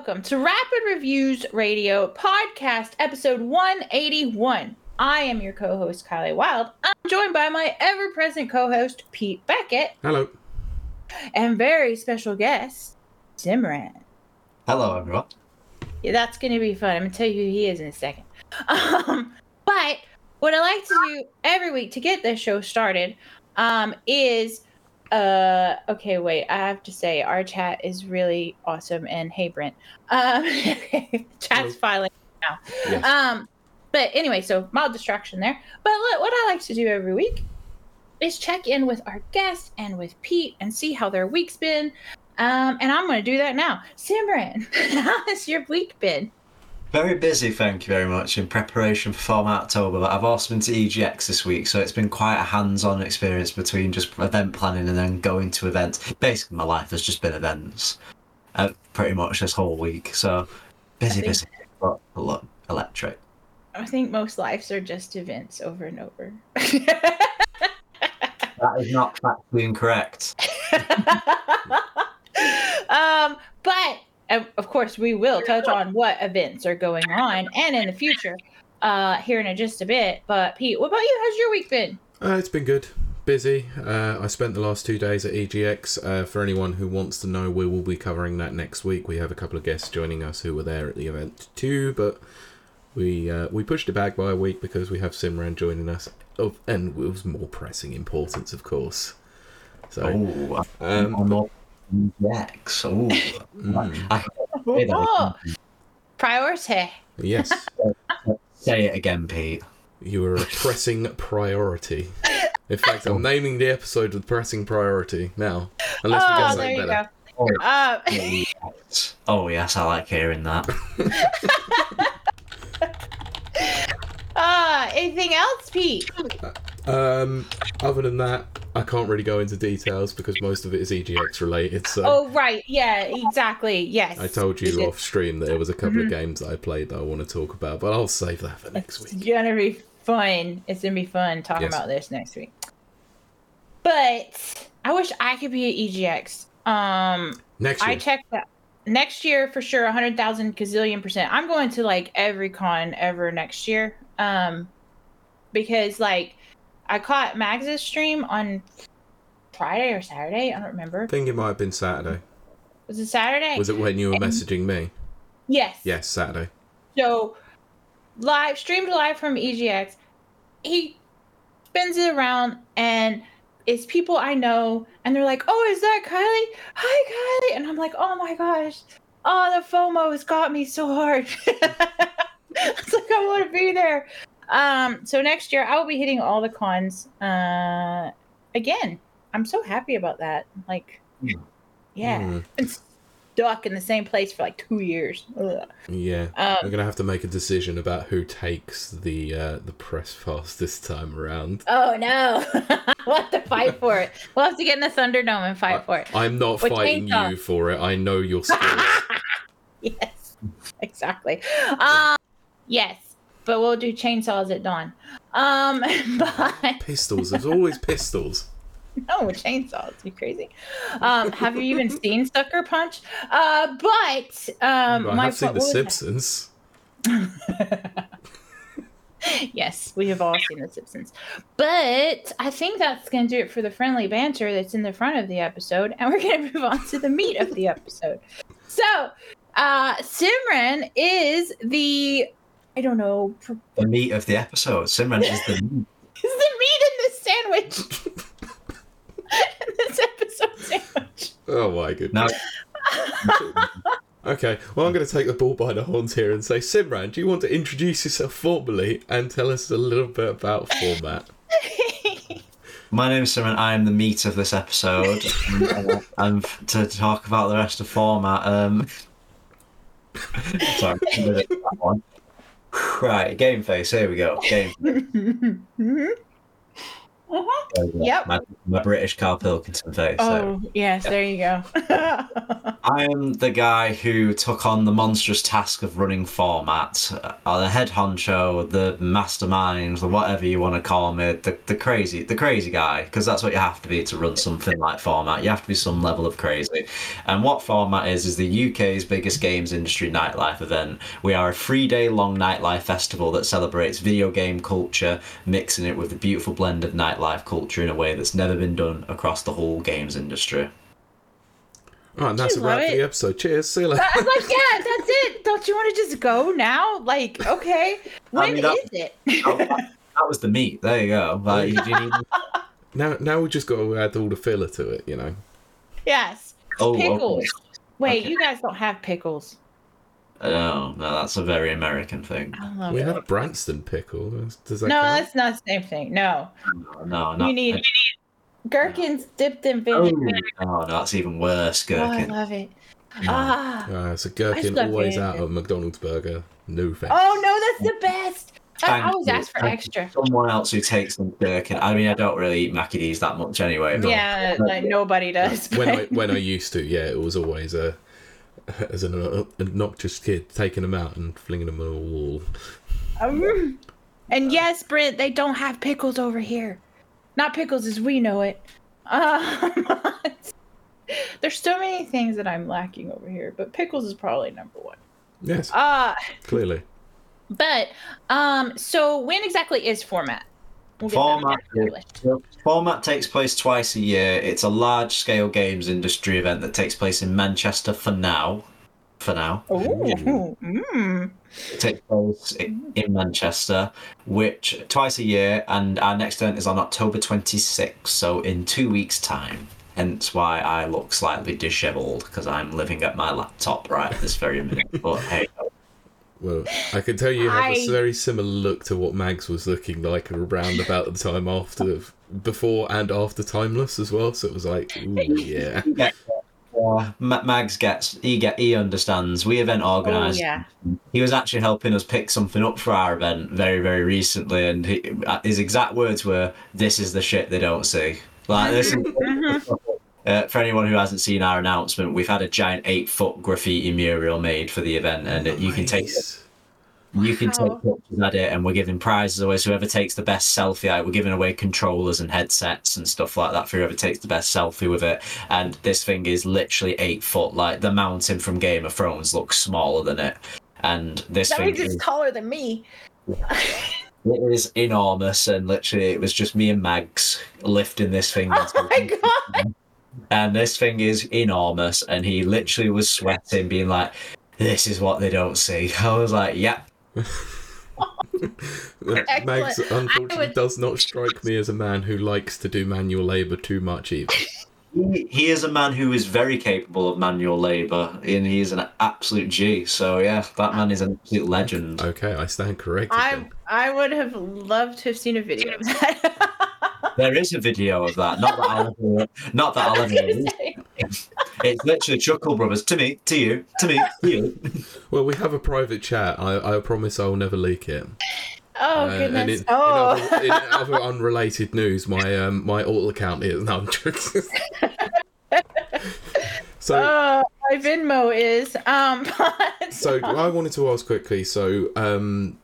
welcome, welcome to Rapid Reviews Radio Podcast, episode 181. I am your co host, Kiley Wilde. I'm joined by my ever present co host, Pete Beckett, Hello. and very special guest, Simran. Hello, everyone. Yeah, that's going to be fun. I'm going to tell you who he is in a second. Um, but what I like to do every week to get this show started um, is uh okay wait i have to say our chat is really awesome and hey brent. Um chat's filing now. Yes. um but anyway so mild distraction there. But what what i like to do every week is check in with our guests and with pete and see how their week's been. Um and i'm going to do that now. Simran how has your week been Very busy, thank you very much, in preparation for Format October. But I've also been to EGX this week, so it's been quite a hands-on experience between just event planning and then going to events. Basically, my life has just been events, uh, pretty much this whole week. So busy, busy, but a lot electric. i think most lives are just events over and over That is not factually incorrect. um, but of of course, we will touch on what events are going on and in the future uh, here in just a bit. But Pete, what about you? How's your week been? Uh, it's been good. Busy. Uh, I spent the last two days at EGX. Uh, for anyone who wants to know, we will be covering that next week. We have a couple of guests joining us who were there at the event too, but we uh, we pushed it back by a week because we have Simran joining us, of and it was more pressing importance, of course. So, Oh, um, I'm not EGX. Oh, mm, I say that Oh, again. priority. yes, Say it again, Pete. you are a pressing priority. In fact, I'm naming the episode with pressing priority now. Unless we get Oh, there something you better. go. Oh, Uh, EGX. oh yes, I like hearing that. uh, anything else, Pete? Um, other than that, I can't really go into details because most of it is EGX related. So Oh, right. Yeah, exactly. Yes. I told you off stream that there was a couple of games that I played that I want to talk about, but I'll save that for next It's week. It's gonna be fun. It's gonna be fun talking Yes. about this next week. But I wish I could be at EGX. Um, Next I year, checked that next year for sure, a hundred thousand gazillion percent. I'm going to like every con ever next year. Um, because like I caught Max's stream on Friday or Saturday. I don't remember. I think it might have been Saturday. Was it Saturday? Was it when you were And- messaging me? Yes. Yes, Saturday. So live streamed live from EGX. He spins it around and it's people I know and they're like, Oh, is that Kiley? Hi Kiley. And I'm like, Oh my gosh. Oh, the FOMO has got me so hard. it's like I want to be there. Um, so next year I will be hitting all the cons uh again. I'm so happy about that. Like Hmm. yeah. Mm, Been stuck in the same place for like two years. Ugh. yeah. Um, I'm gonna have to make a decision about who takes the uh, the press pass this time around. Oh no! we'll have to fight for it. We'll have to get in the Thunderdome and fight for it. I'm not With fighting you for it. I know your skills. yes, exactly. Um, yes, but we'll do chainsaws at dawn. Um, but pistols. There's always pistols. no chainsaws. You crazy? Um, have you even seen Sucker Punch? Uh, but um, I my have seen The Simpsons. yes, we have all seen The Simpsons. But I think that's going to do it for the friendly banter that's in the front of the episode. And we're going to move on to the meat of the episode. So, uh, Simran is the, I don't know, pr- The meat of the episode. Simran is the meat. is the meat in this sandwich. in this episode sandwich. Oh my goodness. Now, Okay, well, I'm going to take the ball by the horns here and say, Simran, do you want to introduce yourself formally and tell us a little bit about format? my name is Simran. I am the meat of this episode. and, uh, and to talk about the rest of format, um, sorry, I'm gonna do that one. Right, game face. Here we go. Game. Uh-huh. There. Yep. My, my British Carl Pilkington face. Oh, yes, there you go. I am the guy who took on the monstrous task of running format, uh, the head honcho, the mastermind, the whatever you want to call me, the, the crazy, the crazy guy, because that's what you have to be to run something like format. You have to be some level of crazy. And what format is is the UK's biggest games industry nightlife event. We are a three-day long nightlife festival that celebrates video game culture, mixing it with the beautiful blend of nightlife culture in a way that's never been done across the whole games industry. All right, and that's a wrap love for the it? episode. Cheers. See you later. I was like, yeah, that's it. Don't you want to just go now? Like, okay, when is mean, that- it? Oh, that, that was the meat. There you go. Like, you need... Now, now we just got to add all the filler to it. You know. yes, Oh, pickles. okay. Wait, Okay. you guys don't have pickles. Oh, no, that's a very American thing. We it. have Branston pickle. Does that no, count? that's not the same thing. No, No, no, not. you need gherkins dipped in Oh, vinegar. no, no, that's even worse, Oh, I gherkin. love it. Ah. Uh, so gherkin always it. out of McDonald's burger. No thanks. Oh no, that's the best. I, I always you. ask for Thank extra. Someone else who takes some gherkin. I mean, I don't really eat Mackie D's that much anyway. But Yeah, like nobody does. when I when I used to, yeah, it was always a as an uh, obnoxious kid taking them out and flinging them on a wall. Um, and yes, Brent, they don't have pickles over here. Not pickles as we know it. Um, there's so many things that I'm lacking over here, but pickles is probably number one. Yes, Uh clearly. but um, so when exactly is format? Format format takes place twice a year. It's a large scale games industry event that takes place in Manchester for now. For now. Mm. It takes place in Manchester, which twice a year, and our next event is on October 26th, so in two weeks' time. Hence why I look slightly dishevelled because I'm living at my laptop right this very minute. But hey, Well, I can tell you have a I- very similar look to what Mags was looking like around about the time after, before and after Timeless as well. So it was like, ooh, yeah. Ma- Mags gets he get he understands. We event oh organised. yeah. He was actually helping us pick something up for our event very very recently, and he, uh, his exact words were, "This is the shit they don't see." Like this. Is, Uh, for anyone who hasn't seen our announcement, we've had a giant eight foot graffiti mural made for the event, and it, you can take Nice. you can take pictures at it, and we're giving prizes away. So whoever takes the best selfie, at it, we're giving away controllers and headsets and stuff like that for whoever takes the best selfie with it. And this thing is literally eight foot. Like the mountain from Game of Thrones looks smaller than it, and this That thing is, taller than me. it is enormous. And literally, it was just me and Mags lifting this thing. Oh my god. And this thing is enormous. And he literally was sweating, being like. This is what they don't see. I was like, "Yeah, Mags unfortunately would- does not strike me as a man who likes to do manual labour too much either. He, he is a man who is very capable of manual labour, and he is an absolute G. So yeah, that man is an absolute legend. Okay, I stand corrected. I then. I would have loved to have seen a video of that. There is a video of that. Not that I'll ever, not that I I'll ever. gonna release. say. It's literally Chuckle Brothers to me, to you, to me, to you. Well, we have a private chat. I, I promise I will never leak it. Oh Uh, goodness. And in, oh. in, other, in other unrelated news, my um, my alt account is no. I'm joking. so Uh, my Venmo is um. so I wanted to ask quickly. So um,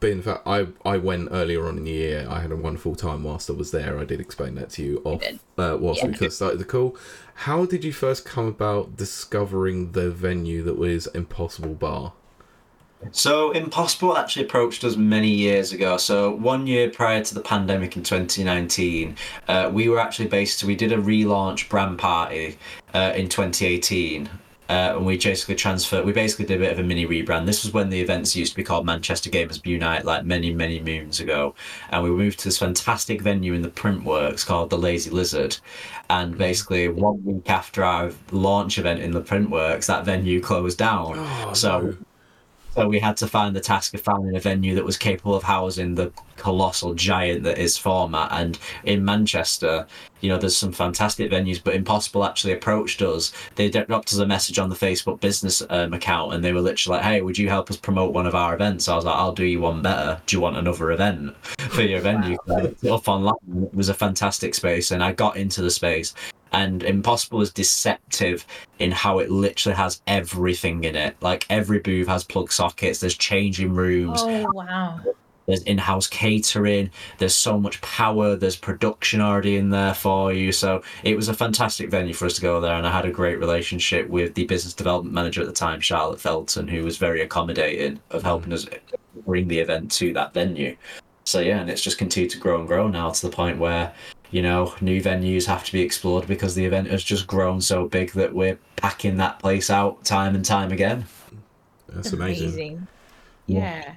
being the fact I I went earlier on in the year, I had a wonderful time whilst I was there. I did explain that to you off did. uh, whilst we first started the call. How did you first come about discovering the venue that was Impossible Bar? So Impossible actually approached us many years ago. So one year prior to the pandemic in 2019, uh, we were actually based. We did a relaunch brand party uh, in 2018. Uh, and we basically transferred. We basically did a bit of a mini rebrand. This was when the events used to be called Manchester Gamers Unite, like many, many moons ago. And we moved to this fantastic venue in the Printworks called the Lazy Lizard. And basically, one week after our launch event in the Printworks, that venue closed down. Oh, so no. So we had to find the task of finding a venue that was capable of housing the colossal giant that is format. And in Manchester, you know, there's some fantastic venues, but Impossible actually approached us. They dropped us a message on the Facebook business um, account, and they were literally like, "Hey, would you help us promote one of our events?" I was like, "I'll do you one better. Do you want another event for your venue?" So it up online. It was a fantastic space, and I got into the space. And Impossible is deceptive in how it literally has everything in it. Like every booth has plug sockets, there's changing rooms, Oh wow. there's in-house catering there's so much power there's production already in there for you so it was a fantastic venue for us to go there and i had a great relationship with the business development manager at the time charlotte felton who was very accommodating of helping us bring the event to that venue so yeah and it's just continued to grow and grow now to the point where you know new venues have to be explored because the event has just grown so big that we're packing that place out time and time again That's amazing. Yeah.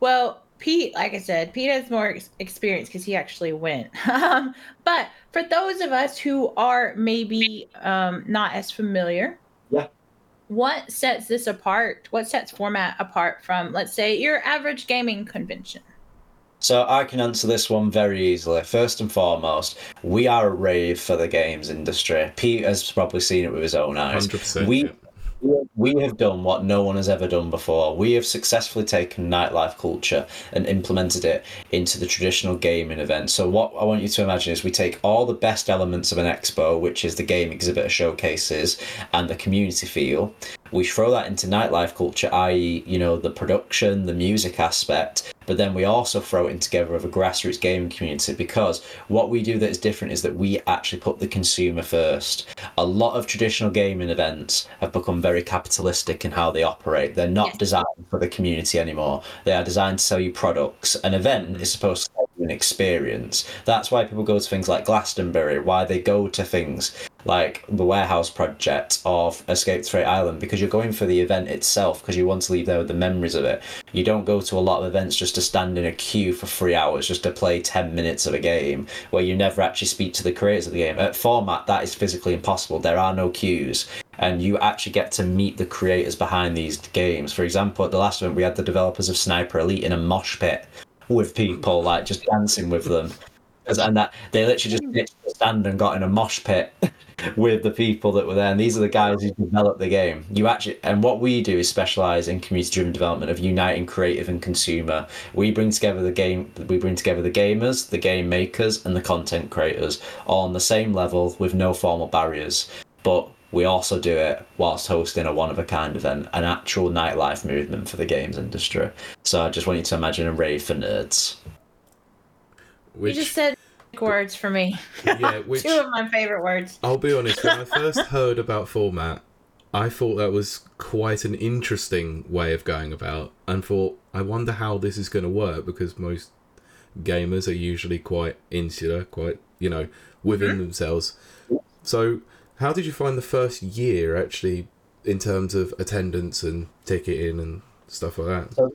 Well, Pete, like I said, Pete has more ex- experience because he actually went. Um, but for those of us who are maybe um, not as familiar, Yeah. what sets this apart? What sets format apart from, let's say, your average gaming convention? So I can answer this one very easily. First and foremost, we are a rave for the games industry. Pete has probably seen it with his own eyes. 100%. We yeah. we have done what no one has ever done before. We have successfully taken nightlife culture and implemented it into the traditional gaming event. So what I want you to imagine is we take all the best elements of an expo, which is the game exhibitor showcases and the community feel. We throw that into nightlife culture, i.e., you know, the production, the music aspect, but then we also throw it in together with a grassroots gaming community because what we do that is different is that we actually put the consumer first. A lot of traditional gaming events have become very capitalistic in how they operate. They're not Yes. designed for the community anymore. They are designed to sell you products. An event is supposed to sell you an experience. That's why people go to things like Glastonbury, why they go to things like the warehouse project of Escape Freight Island because you're going for the event itself because you want to leave there with the memories of it. You don't go to a lot of events just to stand in a queue for three hours just to play 10 minutes of a game where you never actually speak to the creators of the game. At format, that is physically impossible. There are no queues and you actually get to meet the creators behind these games. For example, at the last event, we had the developers of Sniper Elite in a mosh pit with people like just dancing with them. And that they literally just hmm. ditched the stand and got in a mosh pit with the people that were there. And these are the guys who developed the game. You actually, and what we do is specialize in community-driven development of uniting creative and consumer. We bring together the game, we bring together the gamers, the game makers, and the content creators all on the same level with no formal barriers. But we also do it whilst hosting a one-of-a-kind event, an actual nightlife movement for the games industry. So I just want you to imagine a rave for nerds. Which, you just said words for me. yeah, which Two of my favorite words. I'll be honest, when I first heard about format, I thought that was quite an interesting way of going about and thought, I wonder how this is going to work because most gamers are usually quite insular, quite, you know, within mm-hmm. themselves. So, how did you find the first year actually in terms of attendance and ticketing and stuff like that? So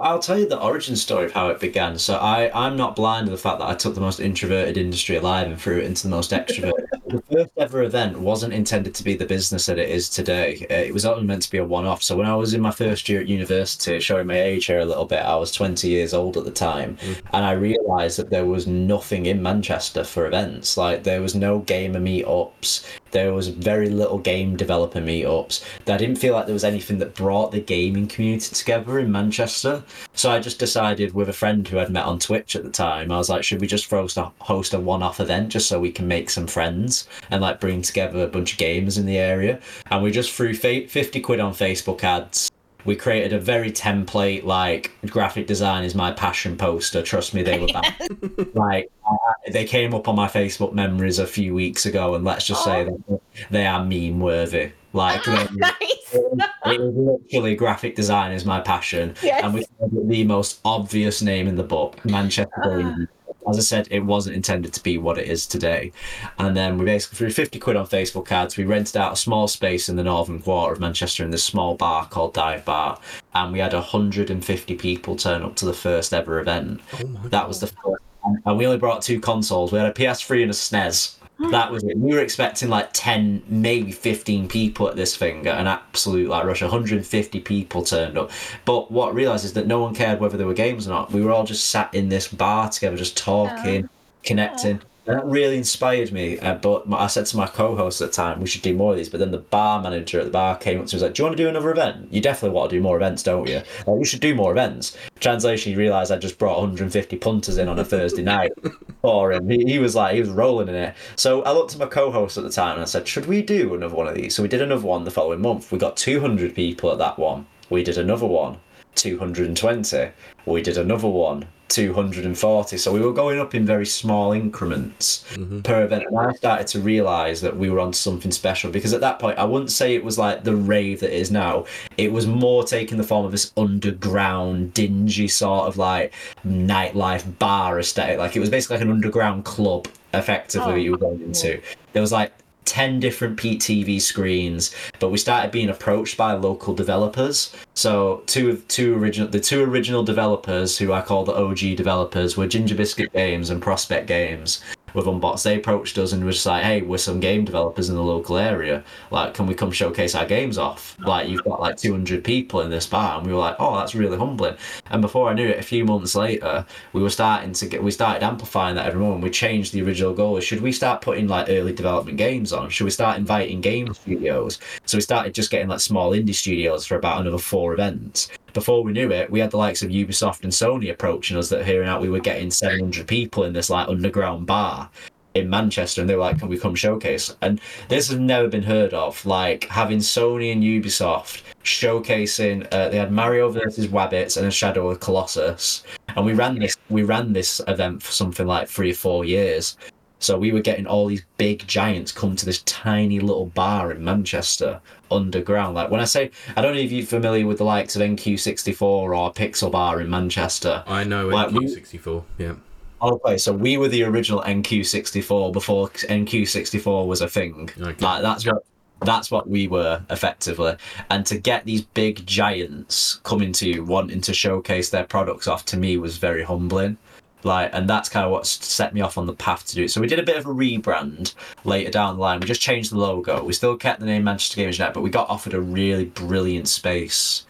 I'll tell you the origin story of how it began. So I, I'm not blind to the fact that I took the most introverted industry alive and threw it into the most extroverted. The first ever event wasn't intended to be the business that it is today. Uh, It was only meant to be a one-off. So when I was in my first year at university, showing my age here a little bit, I was 20 years old at the time, and I realised that there was nothing in Manchester for events. Like there was no gamer meetups. There was very little game developer meetups. I didn't feel like there was anything that brought the gaming community together in Manchester. So I just decided with a friend who I'd met on Twitch at the time, I was like, should we just host a, host a one-off event just so we can make some friends and like bring together a bunch of gamers in the area? And we just threw fa- 50 quid on Facebook ads. We created a very template, like graphic design is my passion poster. Trust me, they were back like uh, they came up on my Facebook memories a few weeks ago, and let's just say that they are meme worthy. Like they, nice. it was literally graphic design is my passion, Yes. and we the most obvious name in the book, Manchester. Gaming. As I said, it wasn't intended to be what it is today. And then we basically threw 50 quid on Facebook ads. We rented out a small space in the northern quarter of Manchester in this small bar called Dive Bar. And we had 150 people turn up to the first ever event. Oh That was the first. And we only brought two consoles. We had a PS3 and a SNES. That was it. We were expecting like 10, maybe 15 people at this thing, an absolute like rush. 150 people turned up. But what I realised is that no one cared whether there were games or not. We were all just sat in this bar together, just talking, connecting. That really inspired me. Uh, but my, I said to my co-host at the time, we should do more of these. But then the bar manager at the bar came up to me and was like, "Do you want to do another event? You definitely want to do more events, don't you? Like, you should do more events." Translation: You realise I just brought 150 punters in on a Thursday night for him. He, he was like, he was rolling in it. So I looked at my co-host at the time and I said, "Should we do another one of these?" So we did another one the following month. We got 200 people at that one. We did another one. 220. We did another one, 240. So we were going up in very small increments mm-hmm. per event. And I started to realise that we were on something special because at that point, I wouldn't say it was like the rave that it is now. It was more taking the form of this underground, dingy sort of like nightlife bar aesthetic. Like it was basically like an underground club, effectively, Oh, you were going into. There was like 10 different PTV screens, but we started being approached by local developers. So two of two original the two original developers who I call the OG developers were Ginger Biscuit Games and Prospect Games with Unbox. They approached us and was like, hey, we're some game developers in the local area. Like, can we come showcase our games off? Like you've got like 200 people in this bar and we were like, oh, that's really humbling. And before I knew it, a few months later, we were starting to get we started amplifying that every month. We changed the original goal. Should we start putting like early development games on? Should we start inviting game studios? So we started just getting like small indie studios for about another four events. Before we knew it, we had the likes of Ubisoft and Sony approaching us that hearing out we were getting 700 people in this like underground bar in Manchester, and they were like, "Can we come showcase?" And this has never been heard of. Like having Sony and Ubisoft showcasing, uh, they had Mario versus Rabbids and a Shadow of Colossus, and we ran this. We ran this event for something like three or four years. So we were getting all these big giants come to this tiny little bar in Manchester underground. Like when I say, I don't know if you're familiar with the likes of NQ64 or Pixel Bar in Manchester. I know Like, NQ64. Yeah. Okay, so we were the original NQ64 before NQ64 was a thing. Okay. Like that's what that's what we were effectively. And to get these big giants coming to you wanting to showcase their products off to me was very humbling. Like, and that's kind of what set me off on the path to do it. So we did a bit of a rebrand later down the line. We just changed the logo. We still kept the name Manchester Gamers Unite, but we got offered a really brilliant space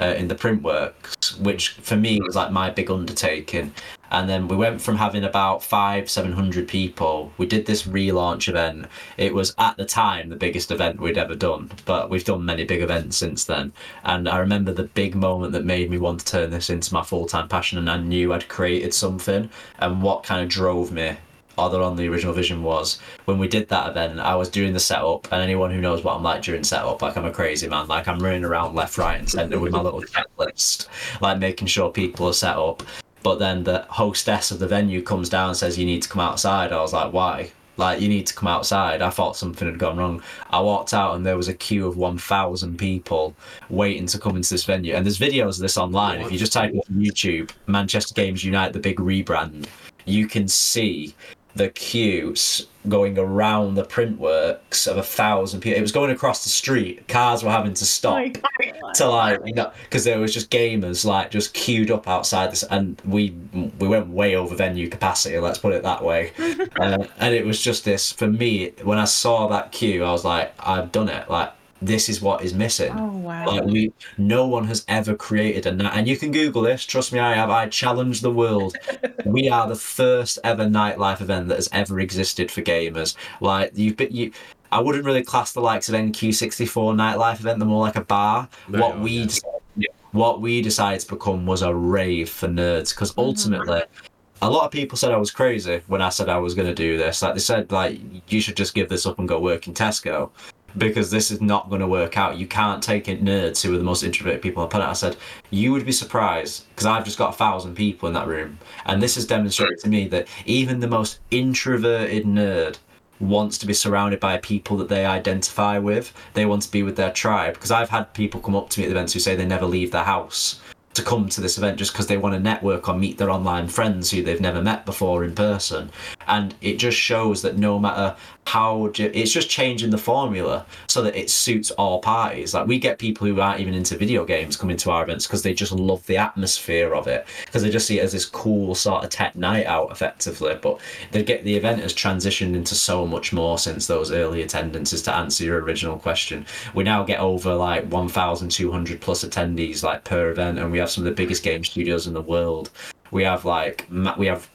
uh, in the Printworks, which for me was like my big undertaking. And then we went from having about five, seven hundred people. We did this relaunch event. It was at the time the biggest event we'd ever done, but we've done many big events since then. And I remember the big moment that made me want to turn this into my full time passion, and I knew I'd created something. And what kind of drove me other on the original vision was when we did that event i was doing the setup and anyone who knows what i'm like during setup like i'm a crazy man like i'm running around left right and center with my little checklist like making sure people are set up but then the hostess of the venue comes down and says you need to come outside. I was like why? Like you need to come outside. I thought something had gone wrong. I walked out and there was a queue of 1000 people waiting to come into this venue. And there's videos of this online. If you just type on youtube manchester gamers unite the big rebrand you can see the queues going around the print works of a thousand people. It was going across the street. Cars were having to stop Oh to like, you know, because there was just gamers like just queued up outside this, and we we went way over venue capacity. Let's put it that way. uh, and it was just this for me. When I saw that queue, I was like, I've done it. Like this is what is missing. Oh wow. Like we, no one has ever created a night, and you can Google this. Trust me, I have. I challenge the world. we are the first ever nightlife event that has ever existed for gamers. Like you've been, you. I wouldn't really class the likes of NQ64 nightlife event. They're more like a bar. They what are, we, yeah. decided- what we decided to become was a rave for nerds because mm-hmm. ultimately. A lot of people said I was crazy when I said I was going to do this. Like they said, like you should just give this up and go work in Tesco because this is not going to work out. You can't take in nerds who are the most introverted people on the planet. I said, you would be surprised because I've just got a thousand people in that room. And this has demonstrated to me that even the most introverted nerd wants to be surrounded by people that they identify with. They want to be with their tribe. Because I've had people come up to me at events who say they never leave their house to come to this event just because they want to network or meet their online friends who they've never met before in person. And it just shows that no matter how ju- it's just changing the formula so that it suits all parties. Like we get people who aren't even into video games coming to our events because they just love the atmosphere of it because they just see it as this cool sort of tech night out effectively. But they get the event has transitioned into so much more since those early attendances. To answer your original question, we now get over like 1,200 plus attendees like per event, and we have some of the biggest game studios in the world. We have like we have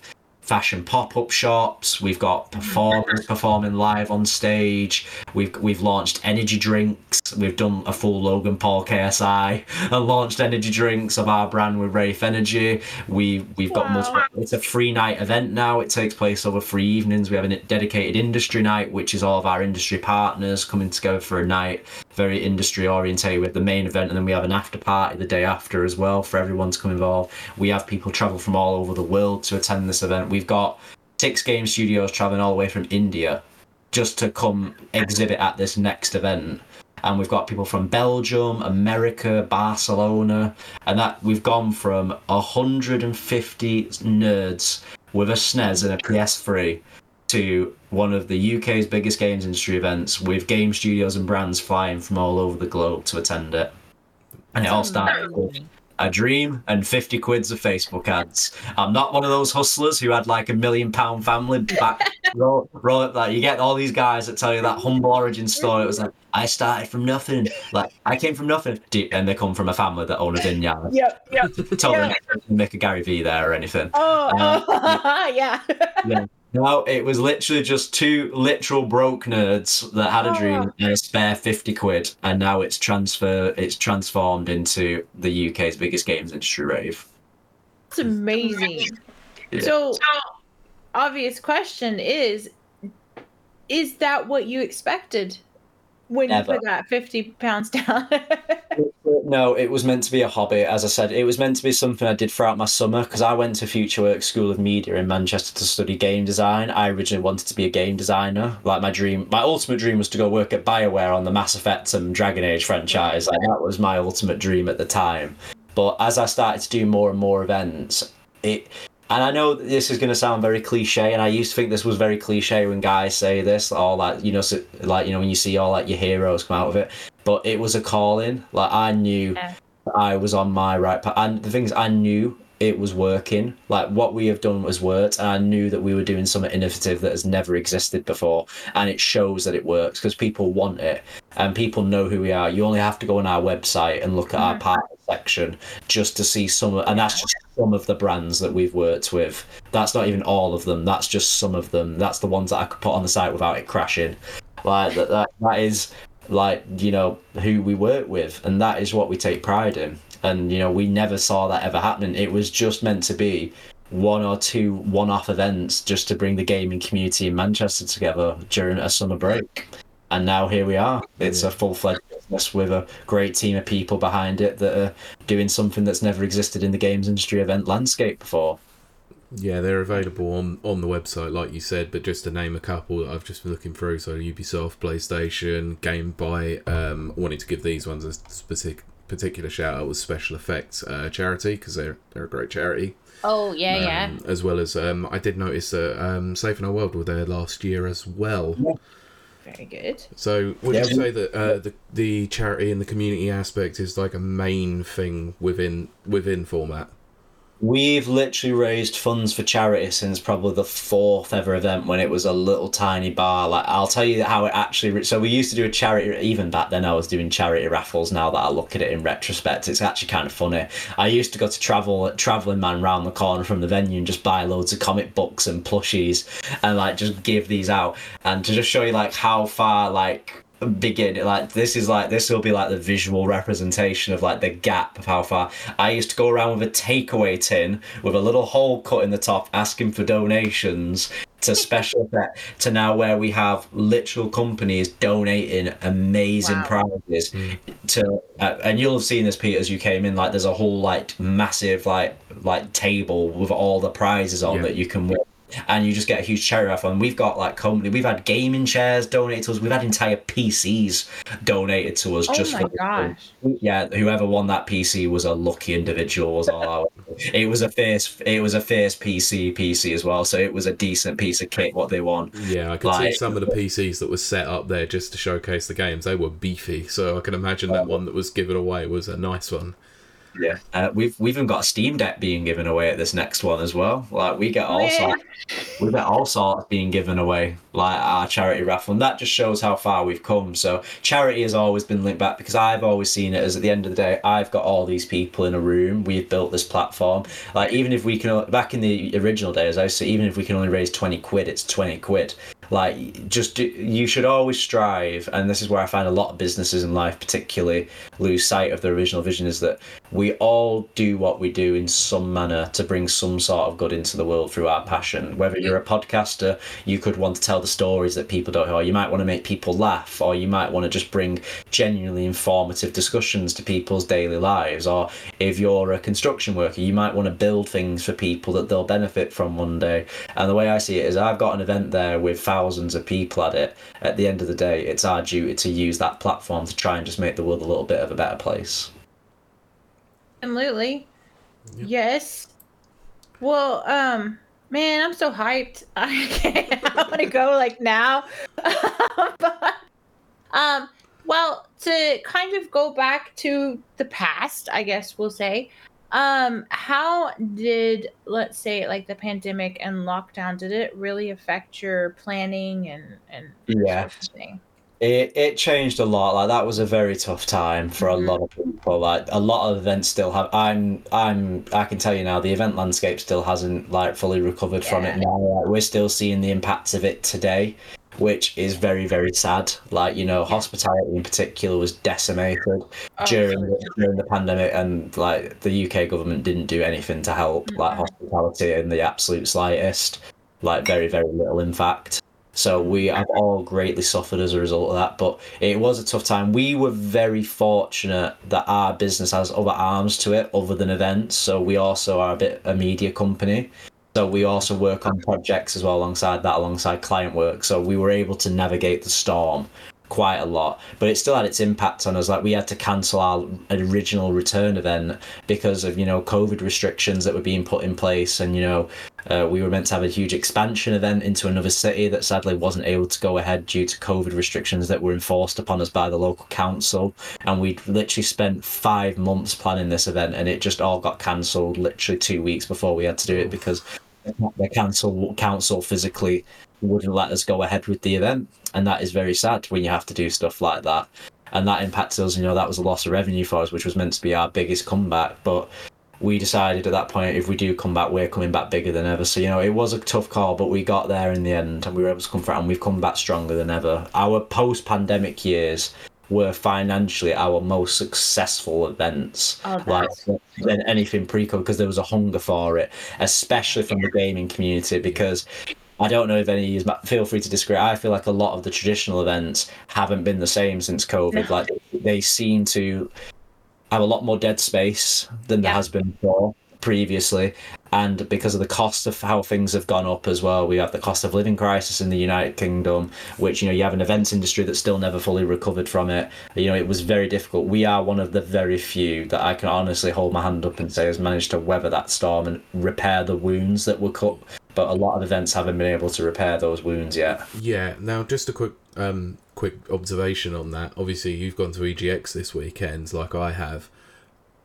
fashion pop-up shops. We've got oh performers performing live on stage. We've we've launched energy drinks. We've done a full Logan Paul KSI and launched energy drinks of our brand with Rafe Energy. We we've got Wow. multiple. It's a free night event now. It takes place over three evenings. We have a dedicated industry night, which is all of our industry partners coming together for a night, very industry orientated with the main event, and then we have an after party the day after as well for everyone to come involved. We have people travel from all over the world to attend this event. We've got six game studios traveling all the way from India just to come exhibit at this next event. And we've got people from Belgium, America, Barcelona, and that we've gone from 150 nerds with a SNES and a PS3 to one of the UK's biggest games industry events with game studios and brands flying from all over the globe to attend it. And it all started with a dream and 50 quids of Facebook ads. I'm not one of those hustlers who had like a million pound family back. roll, roll like you get all these guys that tell you that humble origin story. It was like, I started from nothing. Like, I came from nothing. Do- And they come from a family that own a vineyard. Yep, yep. Totally Yeah. to make a Gary V there or anything. Oh, Uh, oh yeah. No, it was literally just two literal broke nerds that had a oh. dream and a spare fifty quid, and now it's transfer it's transformed into the UK's biggest games industry rave. It's amazing. Yeah. So, obvious question is is that what you expected when Never. you put that 50 pounds down? No, it was meant to be a hobby. As I said, it was meant to be something I did throughout my summer because I went to Future Works School of Media in Manchester to study game design. I originally wanted to be a game designer. Like my dream, my ultimate dream was to go work at BioWare on the Mass Effect and Dragon Age franchise. Like that was my ultimate dream at the time. But as I started to do more and more events, it and I know this is going to sound very cliche, and I used to think this was very cliche when guys say this, all that you know, so, like you know, when you see all like your heroes come out of it. But it was a calling. Like I knew Yeah. I was on my right path, and the things I knew it was working. Like what we have done was worked, and I knew that we were doing something innovative that has never existed before, and it shows that it works because people want it, and people know who we are. You only have to go on our website and look at our Mhm. partner section just to see some, and that's just some of the brands that we've worked with. That's not even all of them. That's just some of them. That's the ones that I could put on the site without it crashing. Like that, that, that is like you know who we work with, and that is what we take pride in. And you know we never saw that ever happening. It was just meant to be one or two one-off events just to bring the gaming community in Manchester together during a summer break. And now here we are. It's mm. a full-fledged business with a great team of people behind it that are doing something that's never existed in the games industry event landscape before. Yeah, they're available on, on the website, like you said, but just to name a couple that I've just been looking through. So Ubisoft, PlayStation, Game By. Um, I wanted to give these ones a specific particular shout out was Special Effects uh, charity because they're they're a great charity. oh, yeah, yeah. Um, as well as um, I did notice that um, Safe in Our World were there last year as well. Very good. So would Yeah. you say that uh, the the charity and the community aspect is like a main thing within within format? We've literally raised funds for charity since probably the fourth ever event when it was a little tiny bar. Like I'll tell you how it actually. So we used to do a charity. Even back then, I was doing charity raffles. Now that I look at it in retrospect, it's actually kind of funny. I used to go to travel traveling man round the corner from the venue and just buy loads of comic books and plushies and like just give these out and to just show you like how far like begin like this is like this will be like the visual representation of like the gap of how far i used to go around with a takeaway tin with a little hole cut in the top asking for donations to special effect to now where we have literal companies donating amazing Wow. prizes to uh, and you'll have seen this Pete as you came in like there's a whole like massive like like table with all the prizes on Yeah. that you can win and you just get a huge cherry off and we've got like company we've had gaming chairs donated to us we've had entire PCs donated to us Oh just my for gosh. yeah whoever won that PC was a lucky individual was all out it was a face it was a face PC PC as well so it was a decent piece of kit what they won Yeah, I could see some of the PCs that were set up there just to showcase the games. They were beefy, so I can imagine that one that was given away was a nice one. Yeah, uh, we've we've even got a Steam Deck being given away at this next one as well. Like we get all Man. sorts, we get all sorts being given away, like our charity raffle, and that just shows how far we've come. So charity has always been linked back because I've always seen it as at the end of the day, I've got all these people in a room. We've built this platform. Like even if we can, back in the original days, I used to say even if we can only raise twenty quid, it's twenty quid like just do, you should always strive and this is where i find a lot of businesses in life particularly lose sight of their original vision is that we all do what we do in some manner to bring some sort of good into the world through our passion. Whether you're a podcaster you could want to tell the stories that people don't know or you might want to make people laugh or you might want to just bring genuinely informative discussions to people's daily lives. Or if you're a construction worker you might want to build things for people that they'll benefit from one day. And the way i see it is i've got an event there with thousands of people at it at the end of the day it's our duty to use that platform to try and just make the world a little bit of a better place Absolutely. Yes. Well, um, man, I'm so hyped. I can't. I want to go like now. but, um, well, to kind of go back to the past, I guess we'll say. Um, how did let's say like the pandemic and lockdown did it really affect your planning and and Yeah. It it changed a lot. Like that was a very tough time for a Mhm. lot of people. Like a lot of events still have. I'm I'm I can tell you now, the event landscape still hasn't like fully recovered from it now. Like, we're still seeing the impacts of it today, which is very very sad. Like you know, hospitality in particular was decimated Oh, during the, during the pandemic, and like the UK government didn't do anything to help like Mhm. hospitality in the absolute slightest. Like very very little, in fact. So we have all greatly suffered as a result of that. But it was a tough time. We were very fortunate that our business has other arms to it other than events. So we also are a bit a media company. So we also work on projects as well alongside that, alongside client work. So we were able to navigate the storm quite a lot, but it still had its impact on us. Like we had to cancel our original return event because of you know COVID restrictions that were being put in place, and you know uh, we were meant to have a huge expansion event into another city that sadly wasn't able to go ahead due to COVID restrictions that were enforced upon us by the local council. And we'd literally spent five months planning this event, and it just all got cancelled literally two weeks before we had to do it because the council council physically wouldn't let us go ahead with the event, and that is very sad when you have to do stuff like that. And that impacted us. You know, that was a loss of revenue for us, which was meant to be our biggest comeback, but we decided at that point if we do come back we're coming back bigger than ever so you know it was a tough call but we got there in the end and we were able to come through and we've come back stronger than ever our post-pandemic years were financially our most successful events Oh, like than anything pre-COVID because there was a hunger for it especially from the gaming community because I don't know if any of you feel free to disagree. I feel like a lot of the traditional events haven't been the same since COVID. Like they seem to have a lot more dead space than there has been before previously. And because of the cost of how things have gone up as well, we have the cost of living crisis in the United Kingdom, which you know you have an events industry that's still never fully recovered from it. You know, it was very difficult. We are one of the very few that I can honestly hold my hand up and say has managed to weather that storm and repair the wounds that were cut. But a lot of events haven't been able to repair those wounds yet. Yeah. Now, just a quick, um, quick observation on that. Obviously, you've gone to EGX this weekend, like I have.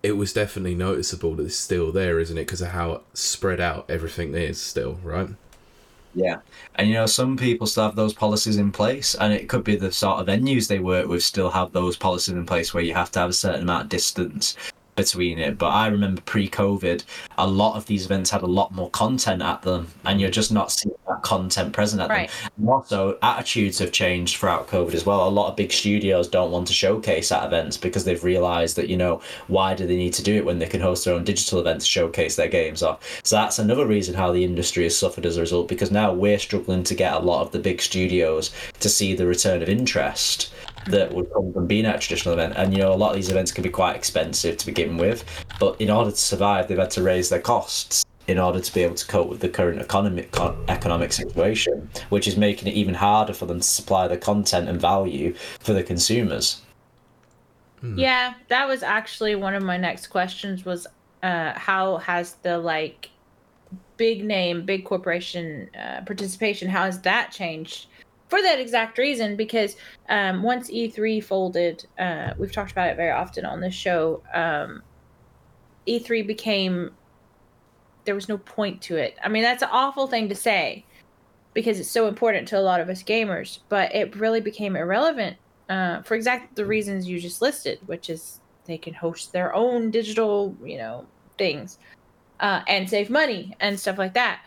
It was definitely noticeable that it's still there, isn't it? Because of how spread out everything is still, right? Yeah. And you know, some people still have those policies in place, and it could be the sort of venues they work with still have those policies in place where you have to have a certain amount of distance between it. But I remember pre COVID, a lot of these events had a lot more content at them, and you're just not seeing that content present at Right. them. And also, attitudes have changed throughout COVID as well. A lot of big studios don't want to showcase at events because they've realized that, you know, why do they need to do it when they can host their own digital events to showcase their games off? So that's another reason how the industry has suffered as a result because now we're struggling to get a lot of the big studios to see the return of interest that would come from being at a traditional event. And you know, a lot of these events can be quite expensive to begin with, but in order to survive, they've had to raise their costs in order to be able to cope with the current economic economic situation, which is making it even harder for them to supply the content and value for the consumers. Yeah, that was actually one of my next questions was uh how has the like big name, big corporation uh, participation, how has that changed? For that exact reason, because um, once E3 folded, uh, we've talked about it very often on this show. Um, E3 became there was no point to it. I mean, that's an awful thing to say because it's so important to a lot of us gamers, but it really became irrelevant uh, for exactly the reasons you just listed, which is they can host their own digital, you know, things uh, and save money and stuff like that.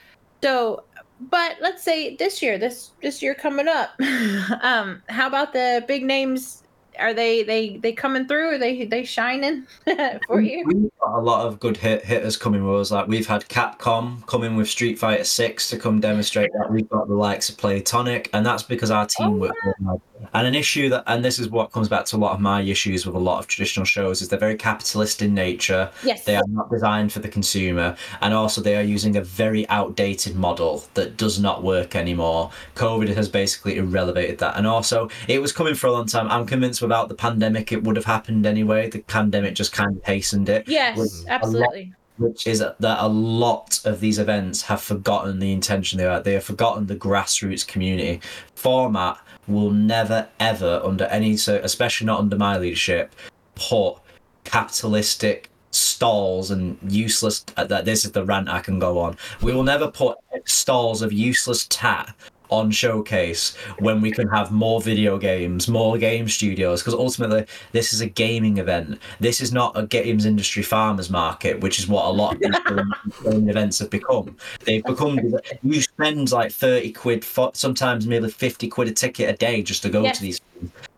So, but let's say this year, this this year coming up, um, how about the big names are they they they coming through? Are they they shining for you? We've got a lot of good hit, hitters coming with us. Like we've had Capcom coming with Street Fighter Six to come demonstrate that. We've got the likes of Playtonic, and that's because our team Oh, worked hard. And an issue that, and this is what comes back to a lot of my issues with a lot of traditional shows, is they're very capitalist in nature. Yes. They are not designed for the consumer, and also they are using a very outdated model that does not work anymore. COVID has basically irrelevated that, and also it was coming for a long time. I'm convinced without the pandemic, it would have happened anyway. The pandemic just kind of hastened it Yes, absolutely. which is that a lot of these events have forgotten the intention they are. They have forgotten the grassroots community. Format will never, ever, under any, so especially not under my leadership, put capitalistic stalls and useless. uh, That this is the rant I can go on. We will never put stalls of useless tat on showcase when we can have more video games more game studios because ultimately this is a gaming event. This is not a games industry farmers market which is what a lot of these events have become. They've become you spend like 30 quid sometimes maybe 50 quid a ticket a day just to go Yes. to these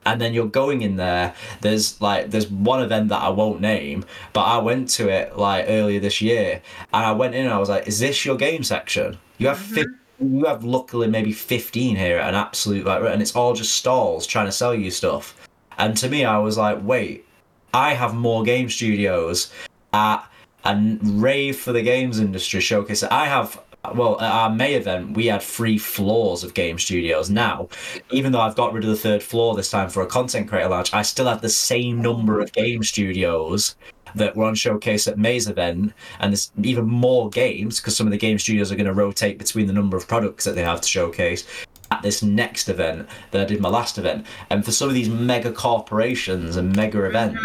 and then you're going in there. There's like there's one event that i won't name but i went to it like earlier this year and i went in and i was like is this your game section? You have mm-hmm. 50 you have luckily maybe 15 here at an absolute like and it's all just stalls trying to sell you stuff. And to me i was like wait i have more game studios at a rave for the games industry showcase. I have well at our may event we had three floors of game studios. Now even though i've got rid of the third floor this time for a content creator lounge i still have the same number of game studios that were on showcase at May's event, and there's even more games because some of the game studios are going to rotate between the number of products that they have to showcase at this next event that I did my last event. And for some of these mega corporations and mega mm-hmm. events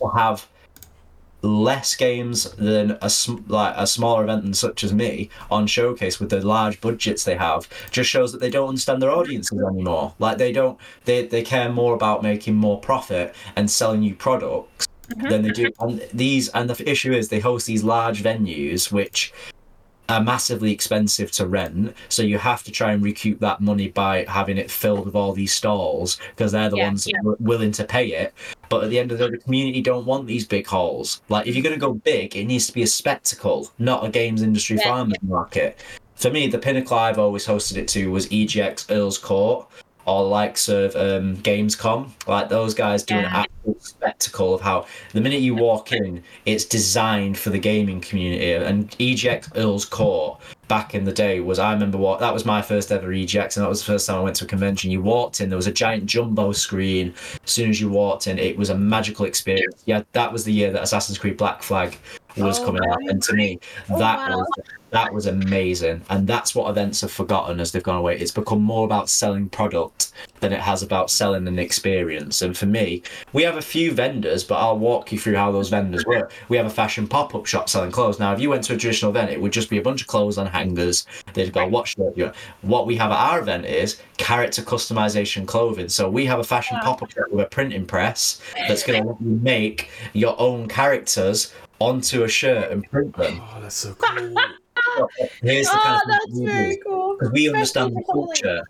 will have less games than a like a smaller event than such as me on showcase with the large budgets they have just shows that they don't understand their audiences anymore like they don't they, they care more about making more profit and selling you products Mm-hmm. than they do. And these and the issue is they host these large venues which are massively expensive to rent. So you have to try and recoup that money by having it filled with all these stalls because they're the Yeah, ones yeah. willing to pay it. But at the end of the day the community don't want these big halls. Like if you're going to go big it needs to be a spectacle not a games industry Yeah, farmers market. For me the pinnacle i've always hosted it to was egx earls court or likes of um, Gamescom, like those guys do an absolute spectacle of how the minute you walk in, it's designed for the gaming community. And EGX Earl's Court back in the day was, I remember what that was my first ever EGX, and that was the first time I went to a convention. You walked in, there was a giant jumbo screen. As soon as you walked in, it was a magical experience. Yeah, that was the year that Assassin's Creed Black Flag was Oh, coming out, and to me, Oh, that wow. was that was amazing. And that's what events have forgotten as they've gone away. It's become more about selling product than it has about selling an experience. And for me we have a few vendors but i'll walk you through how those vendors work. We have a fashion pop-up shop selling clothes. Now if you went to a traditional event it would just be a bunch of clothes on hangers. They'd go what shirt you want?" what we have at our event is character customization clothing. So we have a fashion Wow. pop-up shop with a printing press that's going to let you make your own characters onto a shirt and print them. Oh, that's so cool. Here's the Oh, of that's we very cool. Because we understand the culture.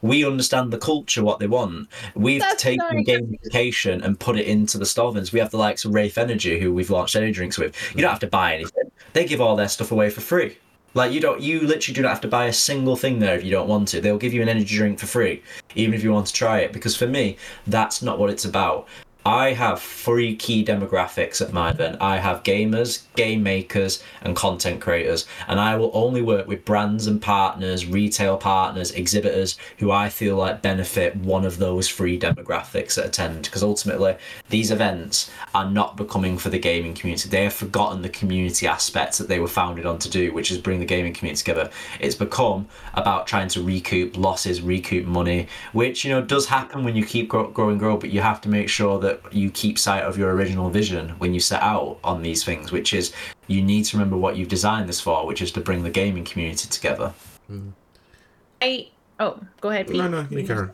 We understand the culture, what they want. We've That's taken nice. gamification and put it into the Stovins. We have the likes of Rafe Energy, who we've launched energy drinks with. You don't have to buy anything. They give all their stuff away for free. Like you don't, you literally do not have to buy a single thing there if you don't want to. They'll give you an energy drink for free, even if you want to try it. Because for me, that's not what it's about. I have three key demographics at my event. I have gamers, game makers, and content creators. And I will only work with brands and partners, retail partners, exhibitors who I feel like benefit one of those three demographics that attend. Because ultimately, these events are not becoming for the gaming community. They have forgotten the community aspects that they were founded on to do, which is bring the gaming community together. It's become about trying to recoup losses, recoup money, which, you know, does happen when you keep grow- growing, grow, but you have to make sure that that you keep sight of your original vision when you set out on these things, which is you need to remember what you've designed this for, which is to bring the gaming community together. I oh, go ahead. Pete. No, no, you Karen.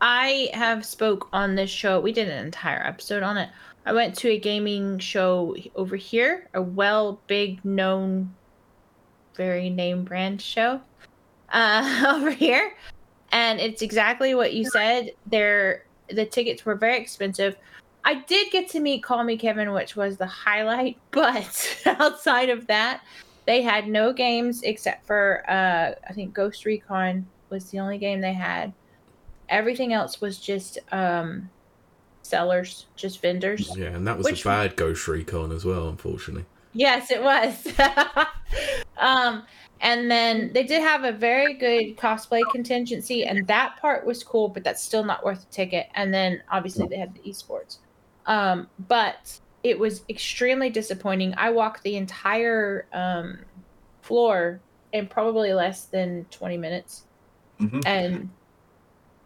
I have spoke on this show. We did an entire episode on it. I went to a gaming show over here, a well big known, very name brand show, uh, over here, and it's exactly what you said. There, the tickets were very expensive. I did get to meet Call Me Kevin, which was the highlight, but outside of that, they had no games except for uh, I think Ghost Recon was the only game they had everything else was just um sellers just vendors Yeah, and that was Which- a bad Ghost Recon as well, unfortunately. yes it was um and then they did have a very good cosplay contingency and that part was cool but that's still not worth a ticket and then obviously they had the esports um but it was extremely disappointing i walked the entire um floor in probably less than 20 minutes Mhm. and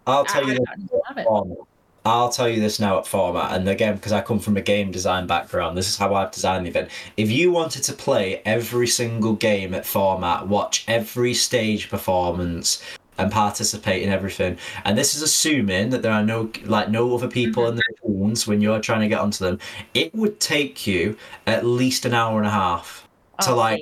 I'll tell you I this. didn't love it. format. I'll tell you this now at format, and again because I come from a game design background, this is how I've designed the event. If you wanted to play every single game at format, watch every stage performance, and participate in everything, and this is assuming that there are no like no other people in the mm-hmm. rooms when you're trying to get onto them, it would take you at least an hour and a half to Oh, like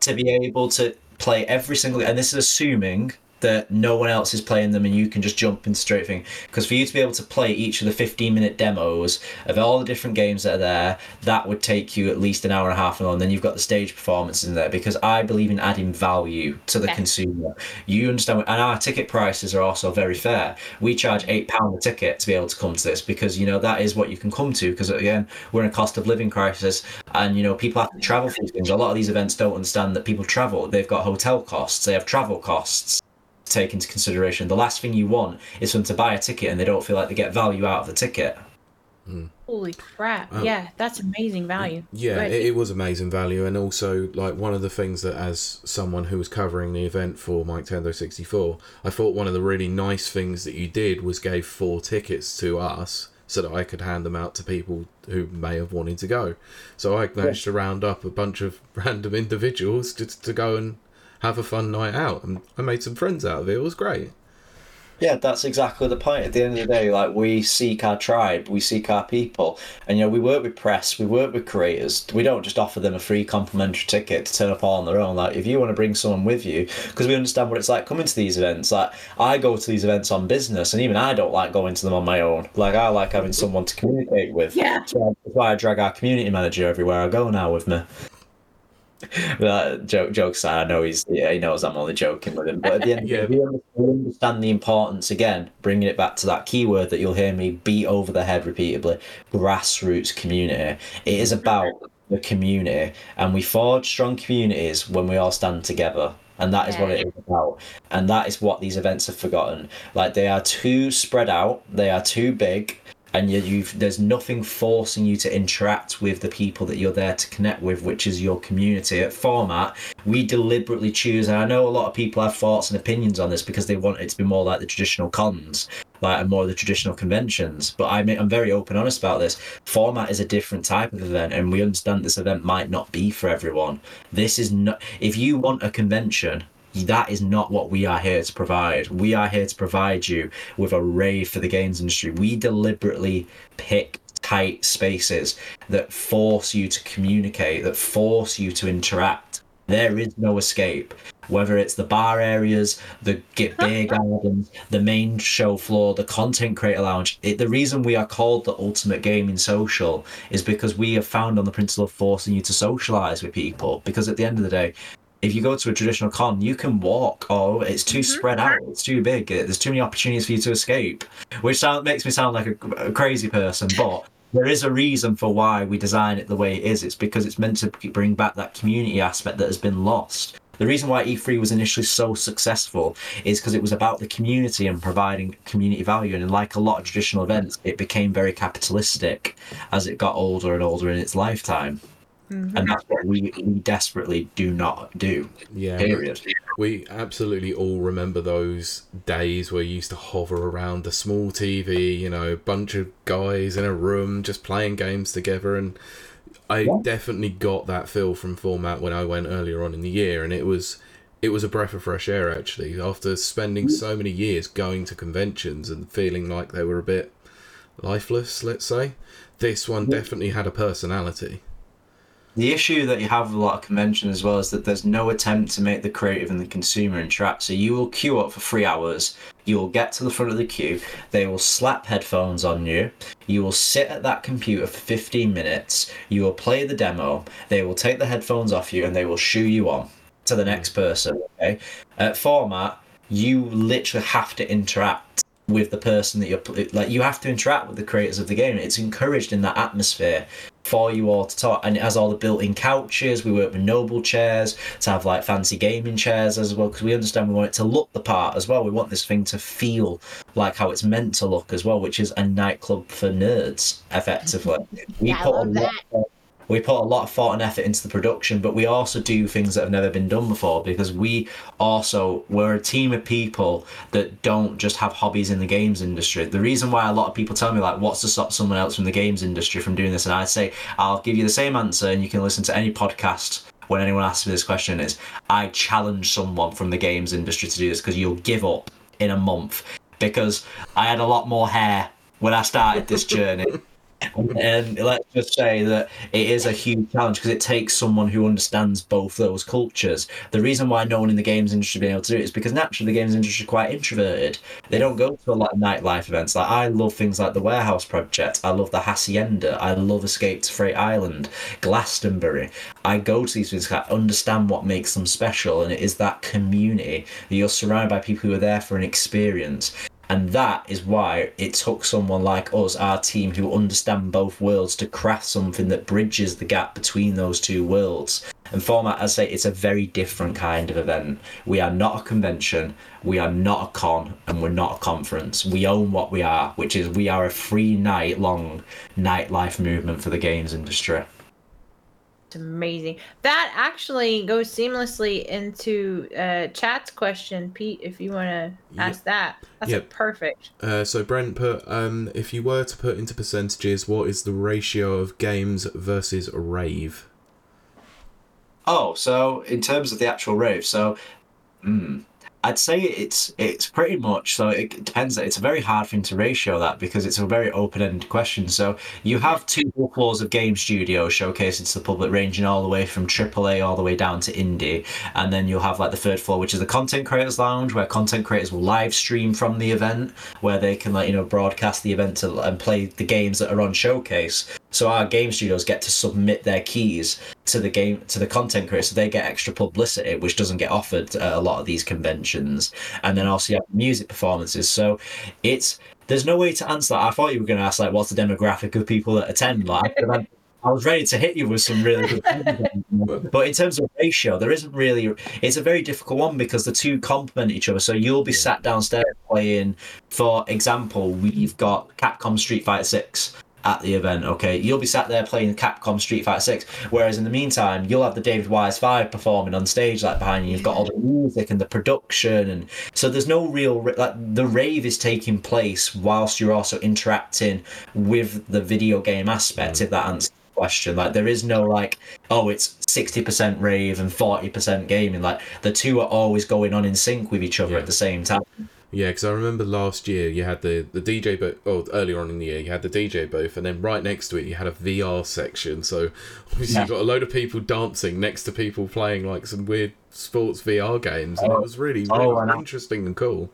to be able to play every single and this is assuming that no one else is playing them and you can just jump into straight thing. Because for you to be able to play each of the 15 minute demos of all the different games that are there that would take you at least an hour and a half and then you've got the stage performances in there because i believe in adding value to the Yeah. consumer. You understand and our ticket prices are also very fair. We charge mm-hmm. eight pound a ticket to be able to come to this because you know that is what you can come to because again we're in a cost of living crisis and you know people have to travel for these things. A lot of these events don't understand that people travel. They've got hotel costs. They have travel costs take into consideration the last thing you want is for them to buy a ticket and they don't feel like they get value out of the ticket hmm. Holy crap! Oh. Yeah, that's amazing value. Yeah, it, it was amazing value, and also like one of the things that, as someone who was covering the event for Mike Tendo sixty four, I thought one of the really nice things that you did was gave four tickets to us so that I could hand them out to people who may have wanted to go. So I managed to round up a bunch of random individuals to to go and have a fun night out, and I made some friends out of it. It was great. Yeah, that's exactly the point. At the end of the day, like we seek our tribe, we seek our people, and you know we work with press, we work with creators. We don't just offer them a free complimentary ticket to turn up all on their own. Like if you want to bring someone with you, because we understand what it's like coming to these events. Like I go to these events on business, and even I don't like going to them on my own. Like I like having someone to communicate with. Yeah. So that's why I drag our community manager everywhere I go now with me. But joke, jokes aside, I know he's yeah he knows I'm only joking with him. But at the end, Yeah. of the day, we we understand the importance again, bringing it back to that keyword that you'll hear me beat over the head repeatedly: grassroots community. It is about the community, and we forge strong communities when we all stand together. And that is what it is about. And that is what these events have forgotten. Like they are too spread out, they are too big, and you've there's nothing forcing you to interact with the people that you're there to connect with which is your community at format. We deliberately choose and i know a lot of people have thoughts and opinions on this because they want it to be more like the traditional cons like and more of the traditional conventions but I'm, I'm very open honest about this. Format is a different type of event and we understand this event might not be for everyone. This is not if you want a convention that is not what we are here to provide. We are here to provide you with a rave for the games industry. We deliberately pick tight spaces that force you to communicate, that force you to interact. There is no escape. Whether it's the bar areas, the get beer gardens, the main show floor, the content creator lounge. It, the reason we are called the ultimate gaming social is because we have found on the principle of forcing you to socialize with people. Because at the end of the day, if you go to a traditional con, you can walk. Oh, it's too mm-hmm. spread out. It's too big. There's too many opportunities for you to escape, which sound, makes me sound like a, a crazy person. But there is a reason for why we design it the way it is. It's because it's meant to bring back that community aspect that has been lost. The reason why E3 was initially so successful is because it was about the community and providing community value. And like a lot of traditional events, it became very capitalistic as it got older and older in its lifetime. Mhm. And that's what we, we desperately do not do. Yeah, Period. we absolutely all remember those days where you used to hover around the small TV, you know, a bunch of guys in a room just playing games together. And I Yeah. definitely got that feel from format when I went earlier on in the year. And it was. It was a breath of fresh air, actually. After spending so many years going to conventions and feeling like they were a bit lifeless, let's say, this one definitely had a personality. The issue that you have with a lot of conventions as well is that there's no attempt to make the creative and the consumer interact. So you will queue up for three hours, you will get to the front of the queue, they will slap headphones on you, you will sit at that computer for 15 minutes, you will play the demo, they will take the headphones off you and they will shoo you on to the next person. Okay, at format, you literally have to interact with the person that you're like. You have to interact with the creators of the game. It's encouraged in that atmosphere for you all to talk, and it has all the built-in couches. We work with noblechairs to have like fancy gaming chairs as well, because we understand we want it to look the part as well. We want this thing to feel like how it's meant to look as well, which is a nightclub for nerds, effectively. We I put a lot that. We put a lot of thought and effort into the production, but we also do things that have never been done before because we also we're a team of people that don't just have hobbies in the games industry. The reason why a lot of people tell me like, what's to stop someone else from the games industry from doing this, and I say I'll give you the same answer, and you can listen to any podcast when anyone asks me this question is I challenge someone from the games industry to do this because you'll give up in a month because I had a lot more hair when I started this journey. And let's just say that it is a huge challenge because it takes someone who understands both those cultures. The reason why no one in the games industry been able to do it is because naturally the games industry is quite introverted. They don't go to a lot of nightlife events. Like I love things like the Warehouse Project. I love the Hacienda. I love Escape to Freight Island, Glastonbury. I go to these things. I understand what makes them special, and it is that community. You're surrounded by people who are there for an experience. And that is why it took someone like us, our team, who understand both worlds, to craft something that bridges the gap between those two worlds. And format, as I say, it's a very different kind of event. We are not a convention, we are not a con, and we're not a conference. We own what we are, which is we are a free night long nightlife movement for the games industry. It's amazing. That actually goes seamlessly into uh, chat's question, Pete. If you want to Yeah. ask that, that's Yep. perfect. Uh, so Brent put, um, if you were to put into percentages, what is the ratio of games versus rave? Oh, so in terms of the actual rave, so mm, I'd say it's it's pretty much so it depends. It's a very hard thing to ratio that because it's a very open-ended question. So you have two floors of game studios showcasing to the public, ranging all the way from AAA all the way down to indie, and then you'll have like the third floor, which is the content creators lounge, where content creators will live stream from the event, where they can like you know broadcast the event to, and play the games that are on showcase. So our game studios get to submit their keys to the game to the content creators, so they get extra publicity, which doesn't get offered at a lot of these conventions. And then also you have music performances. So it's there's no way to answer that. I thought you were going to ask like what's the demographic of people that attend. Like I, could have had- I was ready to hit you with some really good. but in terms of ratio, there isn't really. It's a very difficult one because the two complement each other. So you'll be sat downstairs playing. For example, we've got Capcom Street Fighter Six at the event. Okay, you'll be sat there playing Capcom Street Fighter Six, whereas in the meantime, you'll have the David Wise Five performing on stage like behind you. You've got all the music and the production, and so there's no real like the rave is taking place whilst you're also interacting with the video game aspect. Mm. If that answers the question, like there is no like, oh, it's sixty percent rave and forty percent gaming. Like the two are always going on in sync with each other Yeah. at the same time. Yeah, because I remember last year you had the, the DJ booth, oh, earlier on in the year you had the DJ booth, and then right next to it you had a VR section. So obviously Yeah. you got a load of people dancing next to people playing like some weird sports VR games, and it Oh. was really, Oh, really I know. interesting and cool.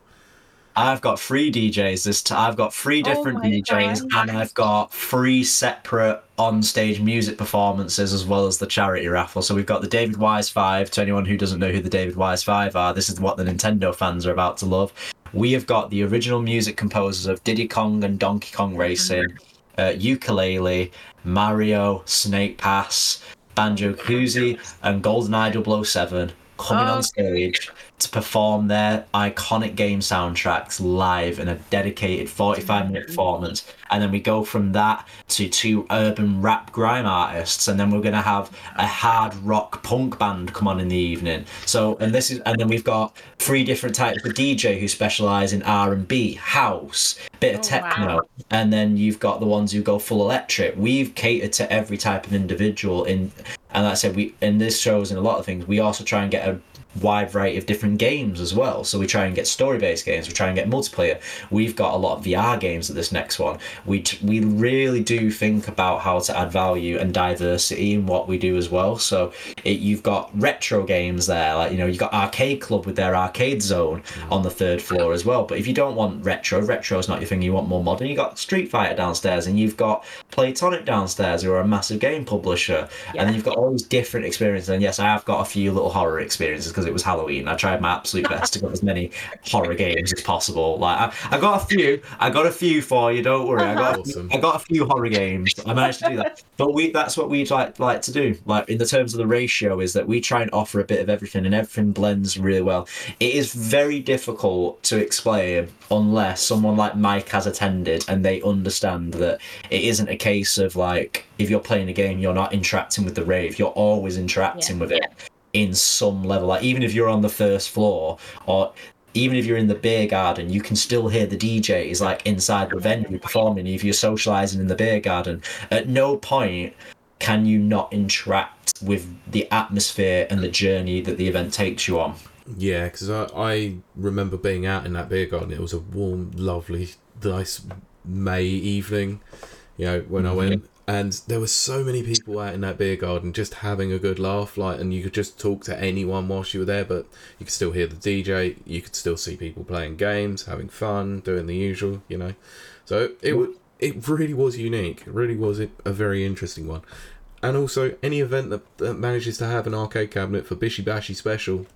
I've got three DJs this time. I've got three oh different my DJs, God. and I've got three separate on-stage music performances as well as the charity raffle. So we've got the David Wise Five. To anyone who doesn't know who the David Wise Five are, this is what the Nintendo fans are about to love. We have got the original music composers of Diddy Kong and Donkey Kong Racing, uh, Yooka-Laylee, Mario, Snake Pass, Banjo-Kazooie, and GoldenEye 007 coming Oh, on stage to perform their iconic game soundtracks live in a dedicated 45 minute mm. performance. And then we go from that to two urban rap grime artists, and then we're gonna have a hard rock punk band come on in the evening. So, and this is, and then we've got three different types of DJ who specialize in R and B, house, bit of Oh, techno, wow. and then you've got the ones who go full electric. We've catered to every type of individual in, and like I said, we in this shows and a lot of things. We also try and get a wide variety of different games as well. So we try and get story-based games. We try and get multiplayer. We've got a lot of VR games at this next one. We t- we really do think about how to add value and diversity in what we do as well. So it, you've got retro games there, like you know you've got Arcade Club with their arcade zone mm. on the third floor as well. But if you don't want retro, retro is not your thing. You want more modern. you've got Street Fighter downstairs, and you've got Playtonic downstairs, who are a massive game publisher. And then you've got all these different experiences. And yes, I have got a few little horror experiences because it was Halloween. I tried my absolute best to get as many horror games as possible. Like I, I got a few. I got a few for you. Don't worry. I got. Awesome. Uh-huh. I got a few horror games. I managed to do that. But we that's what we'd like like to do. Like in the terms of the ratio is that we try and offer a bit of everything and everything blends really well. It is very difficult to explain unless someone like Mike has attended and they understand that it isn't a case of like if you're playing a game you're not interacting with the rave. You're always interacting Yeah. with it in some level. Like even if you're on the first floor or even if you're in the beer garden, you can still hear the DJ DJs like inside the venue performing. If you're socializing in the beer garden, at no point can you not interact with the atmosphere and the journey that the event takes you on. Yeah, because I, I remember being out in that beer garden. It was a warm, lovely, nice May evening, you know, when I mm-hmm. went. And there were so many people out in that beer garden just having a good laugh, like, and you could just talk to anyone whilst you were there, but you could still hear the DJ, you could still see people playing games, having fun, doing the usual, you know. So it wa- it really was unique. It really was a a very interesting one. And also, any event that, that manages to have an arcade cabinet for Bishi Bashi Special,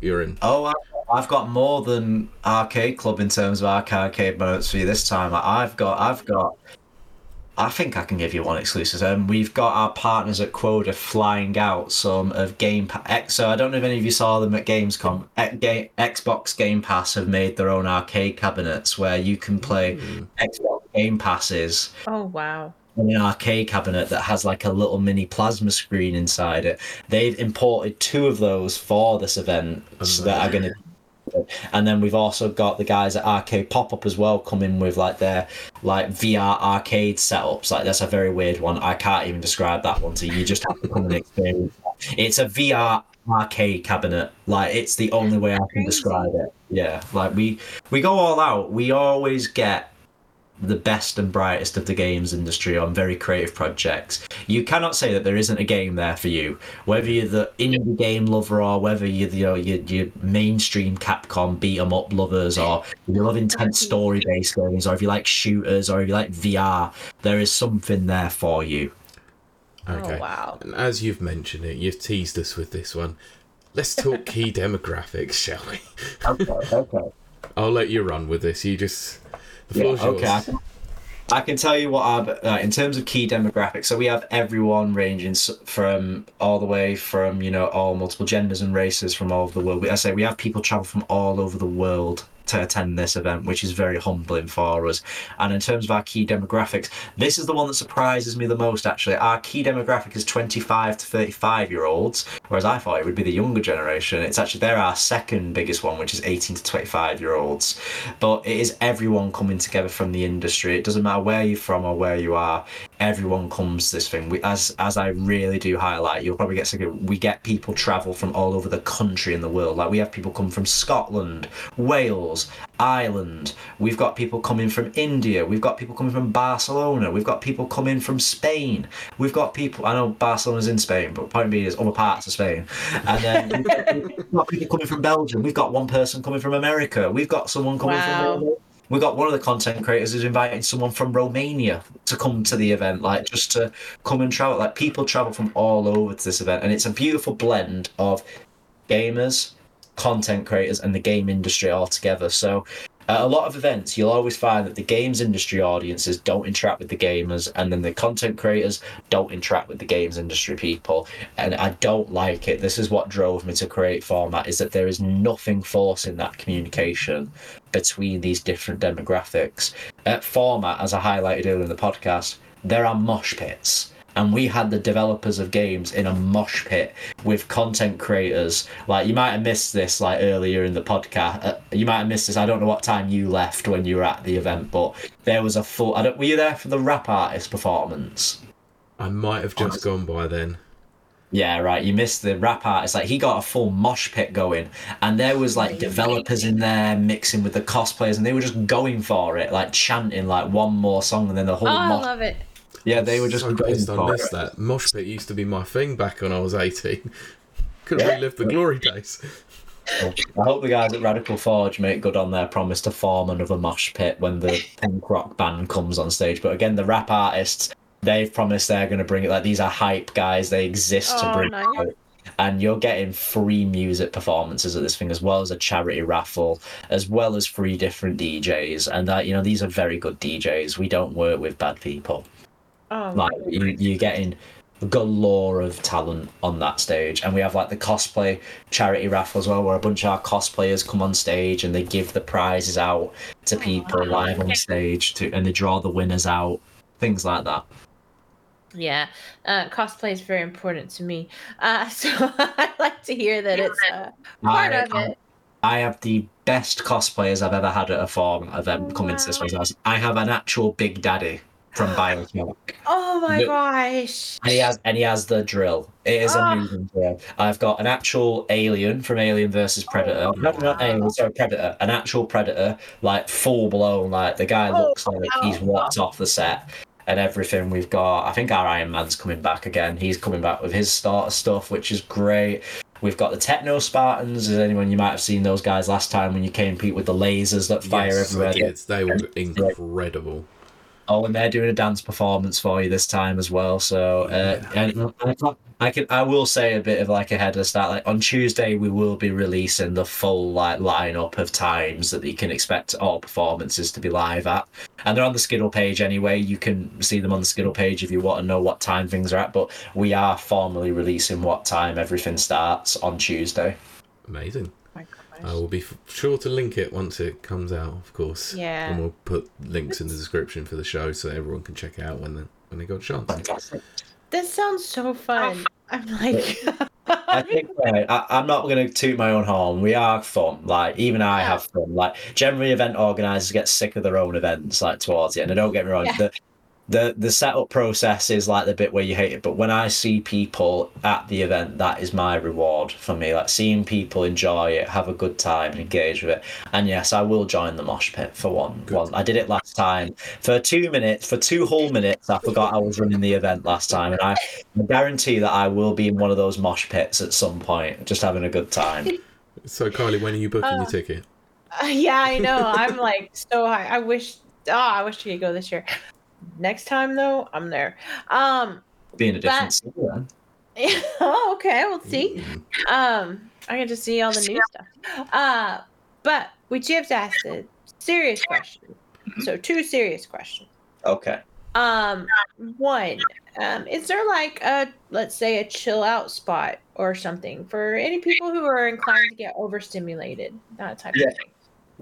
you're in. Oh, I've got more than Arcade Club in terms of arcade moments for you this time. I've got, I've got. I think I can give you one exclusive. Um, we've got our partners at Quoda flying out some of Game Pass. So I don't know if any of you saw them at Gamescom. X- Ga- Xbox Game Pass have made their own arcade cabinets where you can play Xbox Game Passes Oh wow. in an arcade cabinet that has like a little mini plasma screen inside it. They've imported two of those for this event so that are going to. And then we've also got the guys at Arcade Pop Up as well coming with like their like VR arcade setups. Like that's a very weird one. I can't even describe that one to you. You just have to come and experience. that. It's a VR arcade cabinet. Like it's the only way I can describe it. Yeah, like we we go all out. We always get the best and brightest of the games industry on very creative projects. You cannot say that there isn't a game there for you, whether you're the indie game lover or whether you're the, you know, you're, you're mainstream Capcom beat 'em up lovers or you love intense story based games or if you like shooters or if you like VR, there is something there for you. Okay. Oh wow. And as you've mentioned it, you've teased us with this one. Let's talk key demographics, shall we? Okay, okay. I'll let you run with this. You just the Yeah, okay. I yours. can, I can tell you what our uh, in terms of key demographics. So we have everyone ranging from all the way from you know all multiple genders and races from all over the world. I say we have people travel from all over the world to attend this event, which is very humbling for us. And in terms of our key demographics, this is the one that surprises me the most. Actually, our key demographic is 25 to 35 year olds, whereas I thought it would be the younger generation. It's actually they're our second biggest one, which is 18 to 25 year olds. But it is everyone coming together from the industry. It doesn't matter where you're from or where you are. Everyone comes to this thing. We, as as I really do highlight, you'll probably get sick of. We get people travel from all over the country and the world. Like we have people come from Scotland, Wales, Ireland. We've got people coming from India. We've got people coming from Barcelona. We've got people coming from Spain. We've got people. I know Barcelona's in Spain, but point being is other parts of Spain. And then we've got, we've got people coming from Belgium. We've got one person coming from America. We've got someone coming Wow. from. We got one of the content creators who's inviting someone from Romania to come to the event, like just to come and travel. Like people travel from all over to this event, and it's a beautiful blend of gamers, content creators and the game industry altogether. So at a lot of events, you'll always find that the games industry audiences don't interact with the gamers, and then the content creators don't interact with the games industry people. And I don't like it. This is what drove me to create format: is that there is nothing forcing that communication between these different demographics. At format, as I highlighted earlier in the podcast, there are mosh pits and we had the developers of games in a mosh pit with content creators. Like you might have missed this like earlier in the podcast. Uh, you might have missed this. I don't know what time you left when you were at the event, but there was a full. I don't. Were you there for the rap artist performance? I might have just gone by then. Yeah, right. You missed the rap artist. Like he got a full mosh pit going, and there was like developers in there mixing with the cosplayers, and they were just going for it, like chanting like one more song, and then the whole. Oh, I love it. Yeah, they were just so going pissed I for missed that. Mosh pit used to be my thing back when I was 18. Could have Yeah. relived the glory days. I hope the guys at Radical Forge make good on their promise to form another mosh pit when the punk rock band comes on stage. But again, the rap artists, they've promised they're going to bring it. Like these are hype guys; they exist to Oh, bring nice. it out. And you're getting free music performances at this thing, as well as a charity raffle, as well as free different DJs. And that you know, these are very good DJs. We don't work with bad people Oh, like you, you're getting galore of talent on that stage and we have like the cosplay charity raffle as well where a bunch of our cosplayers come on stage and they give the prizes out to people live on stage to and they draw the winners out things like that yeah. Uh, cosplay is very important to me. Uh, so I like to hear that it's uh, part I, of it. I have the best cosplayers I've ever had at a form event come into this Wow. place. I have an actual Big Daddy from Bioshock. Oh my the- gosh. And he has and he has the drill. It is Ah. a moving drill. I've got an actual alien from Alien versus Predator. No, not alien, sorry, Predator. An actual Predator, like full blown. Like the guy Oh, looks like he's walked off the set and everything. We've got. I think our Iron Man's coming back again. He's coming back with his starter stuff, which is great. We've got the Techno Spartans. Is anyone you might have seen those guys last time when you came Pete with the lasers that fire yes, everywhere? did. They were incredible. Oh, and they're doing a dance performance for you this time as well. So, uh, and I, can- I will say a bit of like ahead of start. Like on Tuesday, we will be releasing the full like lineup of times that you can expect all performances to be live at, and they're on the Skiddle page anyway. You can see them on the Skiddle page if you want to know what time things are at. But we are formally releasing what time everything starts on Tuesday. Amazing. My gosh. I will be f- sure to link it once it comes out, of course. Yeah. And we'll put links in the description for the show so everyone can check it out when they, when they got a chance. Fantastic. This sounds so fun. I'm like, I think uh, I, I'm not going to toot my own horn. We are fun. Like even I Yeah. have fun. Like generally, event organisers get sick of their own events. Like towards the end. And don't get me wrong. Yeah. The, the the setup process is like the bit where you hate it. But when I see people at the event, that is my reward for me. Like seeing people enjoy it, have a good time, and engage with it. And yes, I will join the mosh pit for one. Good. One. I did it last time for two minutes. For two whole minutes, I forgot I was running the event last time, and I I guarantee that I will be in one of those mosh pits at some point, just having a good time. So, carly when are you booking Uh, your ticket? yeah, I know. I'm like so high. I wish. Oh, I wish you could go this year. Next time though, I'm there. Um. Being a different city, then. oh, okay. We'll see. Mm. Um, I get to see all the new stuff. Uh, but we do have to ask a serious question. So two serious questions. Okay. Um, one, um, is there like a let's say a chill out spot or something for any people who are inclined to get overstimulated? That type Yeah. of thing.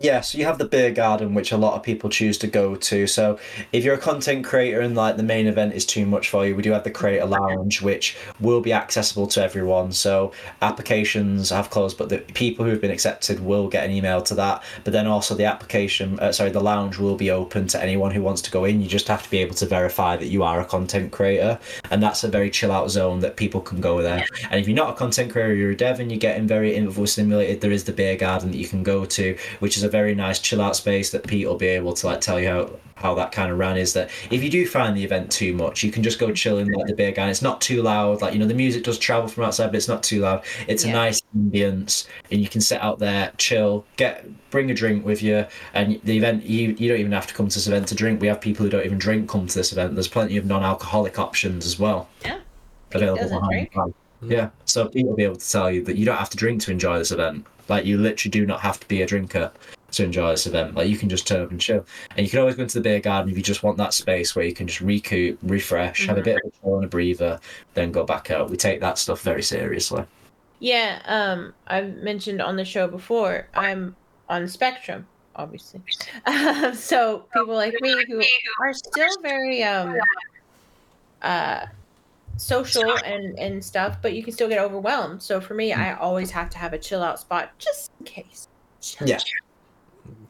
Yeah, so you have the beer garden, which a lot of people choose to go to. So if you're a content creator and like the main event is too much for you, we do have the creator lounge, which will be accessible to everyone. So applications have closed, but the people who have been accepted will get an email to that. But then also the application, uh, sorry, the lounge will be open to anyone who wants to go in. You just have to be able to verify that you are a content creator, and that's a very chill out zone that people can go there. And if you're not a content creator, you're a dev and you're getting very info stimulated, there is the beer garden that you can go to, which is a very nice chill out space that Pete will be able to like tell you how how that kind of ran is that if you do find the event too much, you can just go chill in like the beer garden. It's not too loud, like you know the music does travel from outside, but it's not too loud. It's a nice ambience, and you can sit out there, chill, get bring a drink with you, and the event you you don't even have to come to this event to drink. We have people who don't even drink come to this event. There's plenty of non-alcoholic options as well. Yeah. Available. Yeah, so Pete will be able to tell you that you don't have to drink to enjoy this event. Like you literally do not have to be a drinker to enjoy this event. Like you can just turn up and chill, and you can always go into the beer garden if you just want that space where you can just recoup, refresh, have a bit of a chill and a breather, then go back out. We take that stuff very seriously. Yeah, um, I've mentioned on the show before, I'm on spectrum, obviously. Um, so people like me who are still very um uh social and and stuff, but you can still get overwhelmed. So for me, I always have to have a chill out spot just in case. Yeah.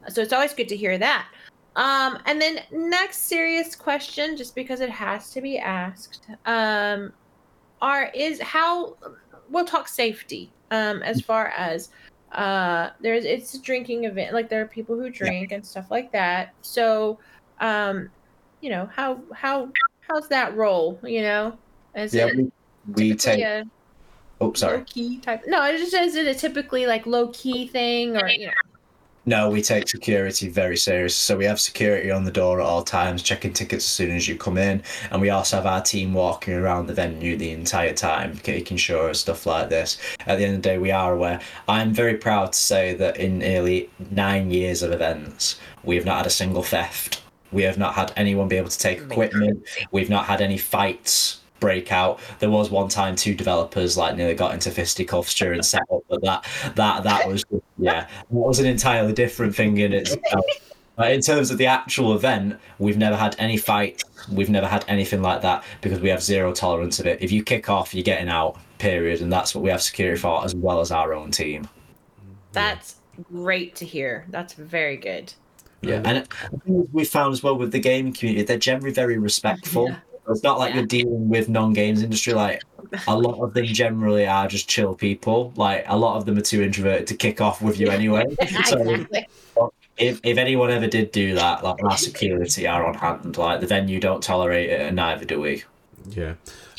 So it's always good to hear that. Um, and then next serious question, just because it has to be asked, um, are is how we'll talk safety. Um, as far as uh, there's it's a drinking event, like there are people who drink and stuff like that. So, um, you know how how how's that roll? You know, is Yeah, it we, we take. a Oh, sorry. low key type? No, it just is it a typically like low key thing or you know? No, we take security very serious. So we have security on the door at all times, checking tickets as soon as you come in, and we also have our team walking around the venue the entire time, making sure stuff like this. At the end of the day, we are aware. I'm very proud to say that in nearly nine years of events, we have not had a single theft. We have not had anyone be able to take equipment. We've not had any fights break out. There was one time two developers like nearly got into fisticuffs during setup, but that that that was yeah, that was an entirely different thing in itself. But in terms of the actual event, we've never had any fights. We've never had anything like that because we have zero tolerance of it. If you kick off, you're getting out. Period, and that's what we have security for, as well as our own team. That's great to hear. That's very good. Yeah, and it- the thing is we found as well with the gaming community, they're generally very respectful. Yeah. It's not like Yeah. you're dealing with non-games industry. Like a lot of them generally are just chill people. Like a lot of them are too introverted to kick off with you anyway. so exactly. if, if anyone ever did do that, like our security are on hand. Like the venue don't tolerate it, and neither do we. Yeah.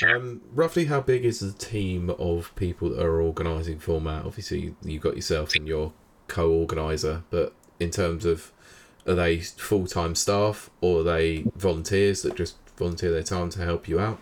Um, roughly, how big is the team of people that are organising format? Obviously, you've got yourself and your co-organizer, but in terms of are they full time staff or are they volunteers that just volunteer their time to help you out?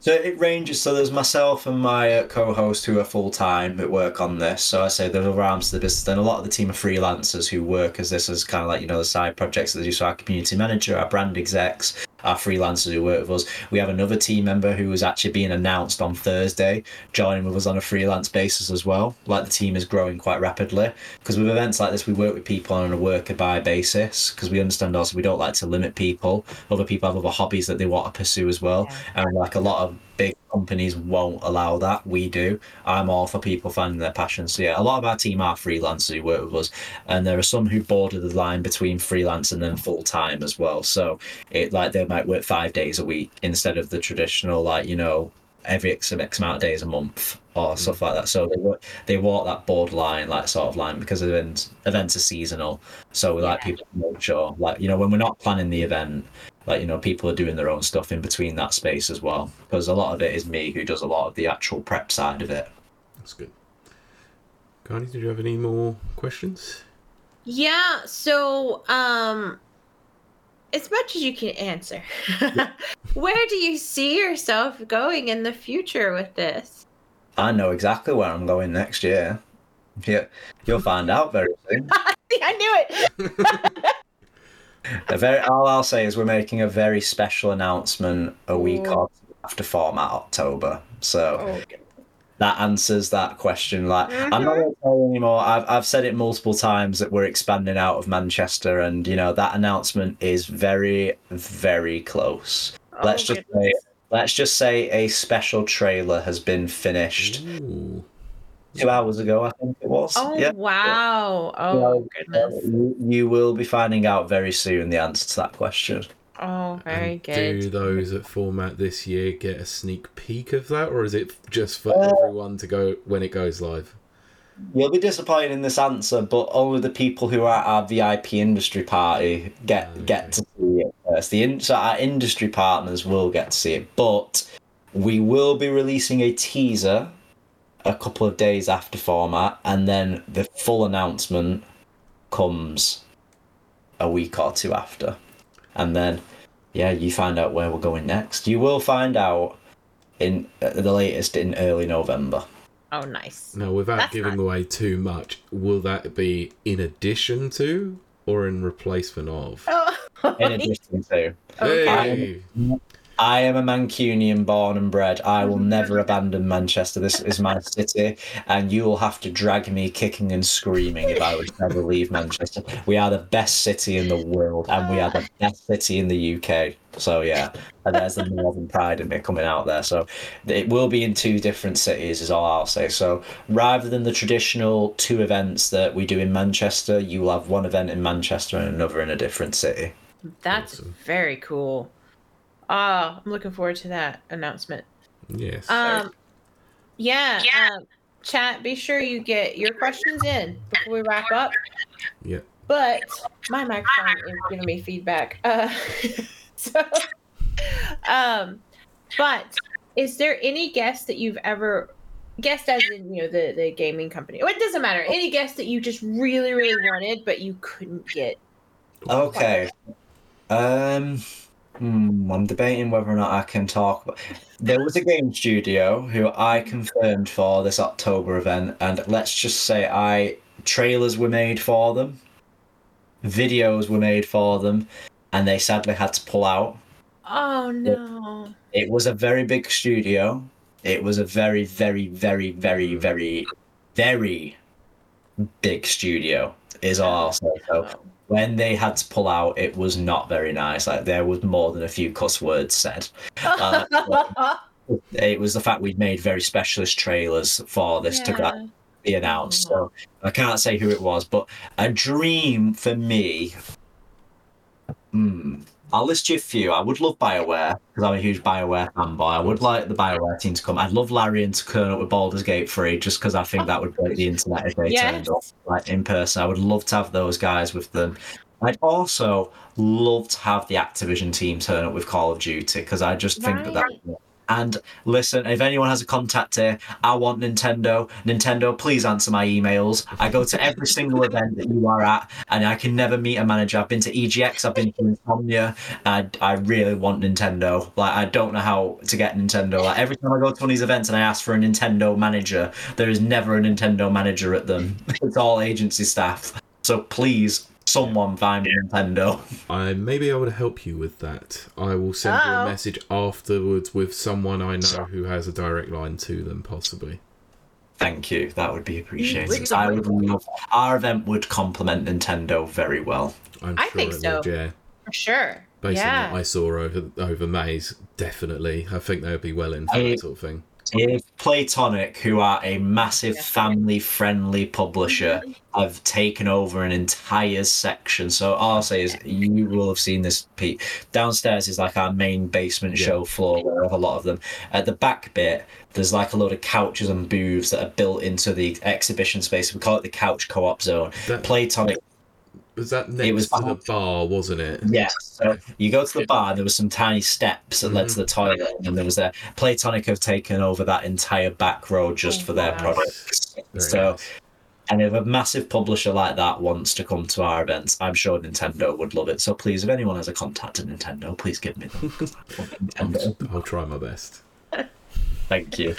So it ranges. So there's myself and my uh, co-host who are full time that work on this. So I say there's other arms to the business. Then a lot of the team are freelancers who work as this as kind of like you know the side projects that they do. So our community manager, our brand execs, our freelancers who work with us. We have another team member who is actually being announced on Thursday, joining with us on a freelance basis as well. Like the team is growing quite rapidly because with events like this, we work with people on a worker by basis because we understand also we don't like to limit people. Other people have other hobbies that they want to pursue as well, and like a lot of big companies won't allow that. We do. I'm all for people finding their passion. So yeah, a lot of our team are freelancers who work with us, and there are some who border the line between freelance and then full time as well. So it like they might work five days a week instead of the traditional like you know every X, X amount of days a month or mm. stuff like that. So they work, they walk that borderline like sort of line because events events are seasonal. So we like people to make sure like you know when we're not planning the event like you know people are doing their own stuff in between that space as well because a lot of it is me who does a lot of the actual prep side of it That's good. Connie, did you have any more questions? Yeah, so um as much as you can answer. Where do you see yourself going in the future with this? i know exactly where i'm going next year yeah you'll find out very soon I knew it. a very all i'll say is we're making a very special announcement a week Ooh. after format october so Oh, that answers that question. Like, I'm not Mhm. going to tell you anymore. I've I've said it multiple times that we're expanding out of Manchester, and you know that announcement is very, very close. Let's Oh, just say, let's just say a special trailer has been finished Ooh. Two hours ago. I think it was. Oh yeah. wow. Oh goodness. You, you will be finding out very soon the answer to that question. Oh very And good. Do those at format this year get a sneak peek of that, or is it just for Uh, everyone to go when it goes live? You'll be disappointed in this answer, but only the people who are at our VIP industry party get Okay. get to see it first. The in, so our industry partners will get to see it, but we will be releasing a teaser a couple of days after format, and then the full announcement comes a week or two after, and then yeah, you find out where we're going next. You will find out in at the latest in early November. Oh, nice. Now, without That's giving fun. away too much, will that be in addition to or in replacement of? Oh, In addition to, okay. Hey! I am a Mancunian born and bred. I will mm-hmm. never abandon Manchester. This is my city, and you will have to drag me kicking and screaming if I would never leave Manchester. We are the best city in the world, and we are the best city in the UK. So yeah, and there's the northern pride in me coming out there. So it will be in two different cities, is all I'll say. So rather than the traditional two events that we do in Manchester, you will have one event in Manchester and another in a different city. That's Awesome. very cool. Ah, I'm looking forward to that announcement. Yes. Um, yeah. Yeah. Um, chat. Be sure you get your questions in before we wrap up. yeah. But my microphone is giving me feedback. Uh, so, um, but is there any guest that you've ever guest as in you know the the gaming company? Well, it doesn't matter. Any guest that you just really really wanted but you couldn't get. Okay. Um, hmm, I'm debating whether or not I can talk. About... There was a game studio who I confirmed for this October event, and let's just say I trailers were made for them, videos were made for them, and they sadly had to pull out. Oh no! It was a very big studio. It was a very, very, very, very, very, very big studio. Is all I'll say. So when they had to pull out, it was not very nice. Like there was more than a few cuss words said. Uh, It was the fact we'd made very specialist trailers for this to Yeah. gra- be announced. So I can't say who it was, but a dream for me. Hmm. I'll list you a few. I would love Bioware because I'm a huge Bioware fanboy. I would like the Bioware team to come. I'd love Larian to turn up with Baldur's Gate 3 just because I think that would break the internet if they Yes. turned up like in person. I would love to have those guys with them. I'd also love to have the Activision team turn up with Call of Duty because I just think that that. And listen, if anyone has a contact here, I want Nintendo. Nintendo, please answer my emails. I go to every single event that you are at, and I can never meet a manager. I've been to EGX, I've been to Insomnia. I, I really want Nintendo. Like, I don't know how to get Nintendo. Like, every time I go to one of these events and I ask for a Nintendo manager, there is never a Nintendo manager at them. It's all agency staff. So please, someone find Nintendo. I may be able to help you with that. I will send you Uh-oh. a oh. message afterwards with someone I know who has a direct line to them, possibly. Thank you. That would be appreciated. I would love our event would complement Nintendo very well. I'm I sure think it so. would, yeah. For sure. Based yeah. on what I saw over over Maze, definitely. I think they would be well in for I- that sort of thing. If Playtonic, who are a massive Yeah. family-friendly publisher, mm-hmm. have taken over an entire section, so all I'll say is you will have seen this. Pete downstairs is like our main basement Yeah. show floor, where I have a lot of them. At the back bit, there's like a load of couches and booths that are built into the exhibition space. We call it the couch co-op zone. That, Playtonic was that next was to the bar, wasn't it? Yes. So you go to the bar, there was some tiny steps that led to the toilet, and there was a Playtonic have taken over that entire back road just Oh, for their wow. products. Very so, nice. and if a massive publisher like that wants to come to our events, I'm sure Nintendo would love it. So please, if anyone has a contact at Nintendo, please give me them. 'cause I love Nintendo. I'll try my best. Thank you.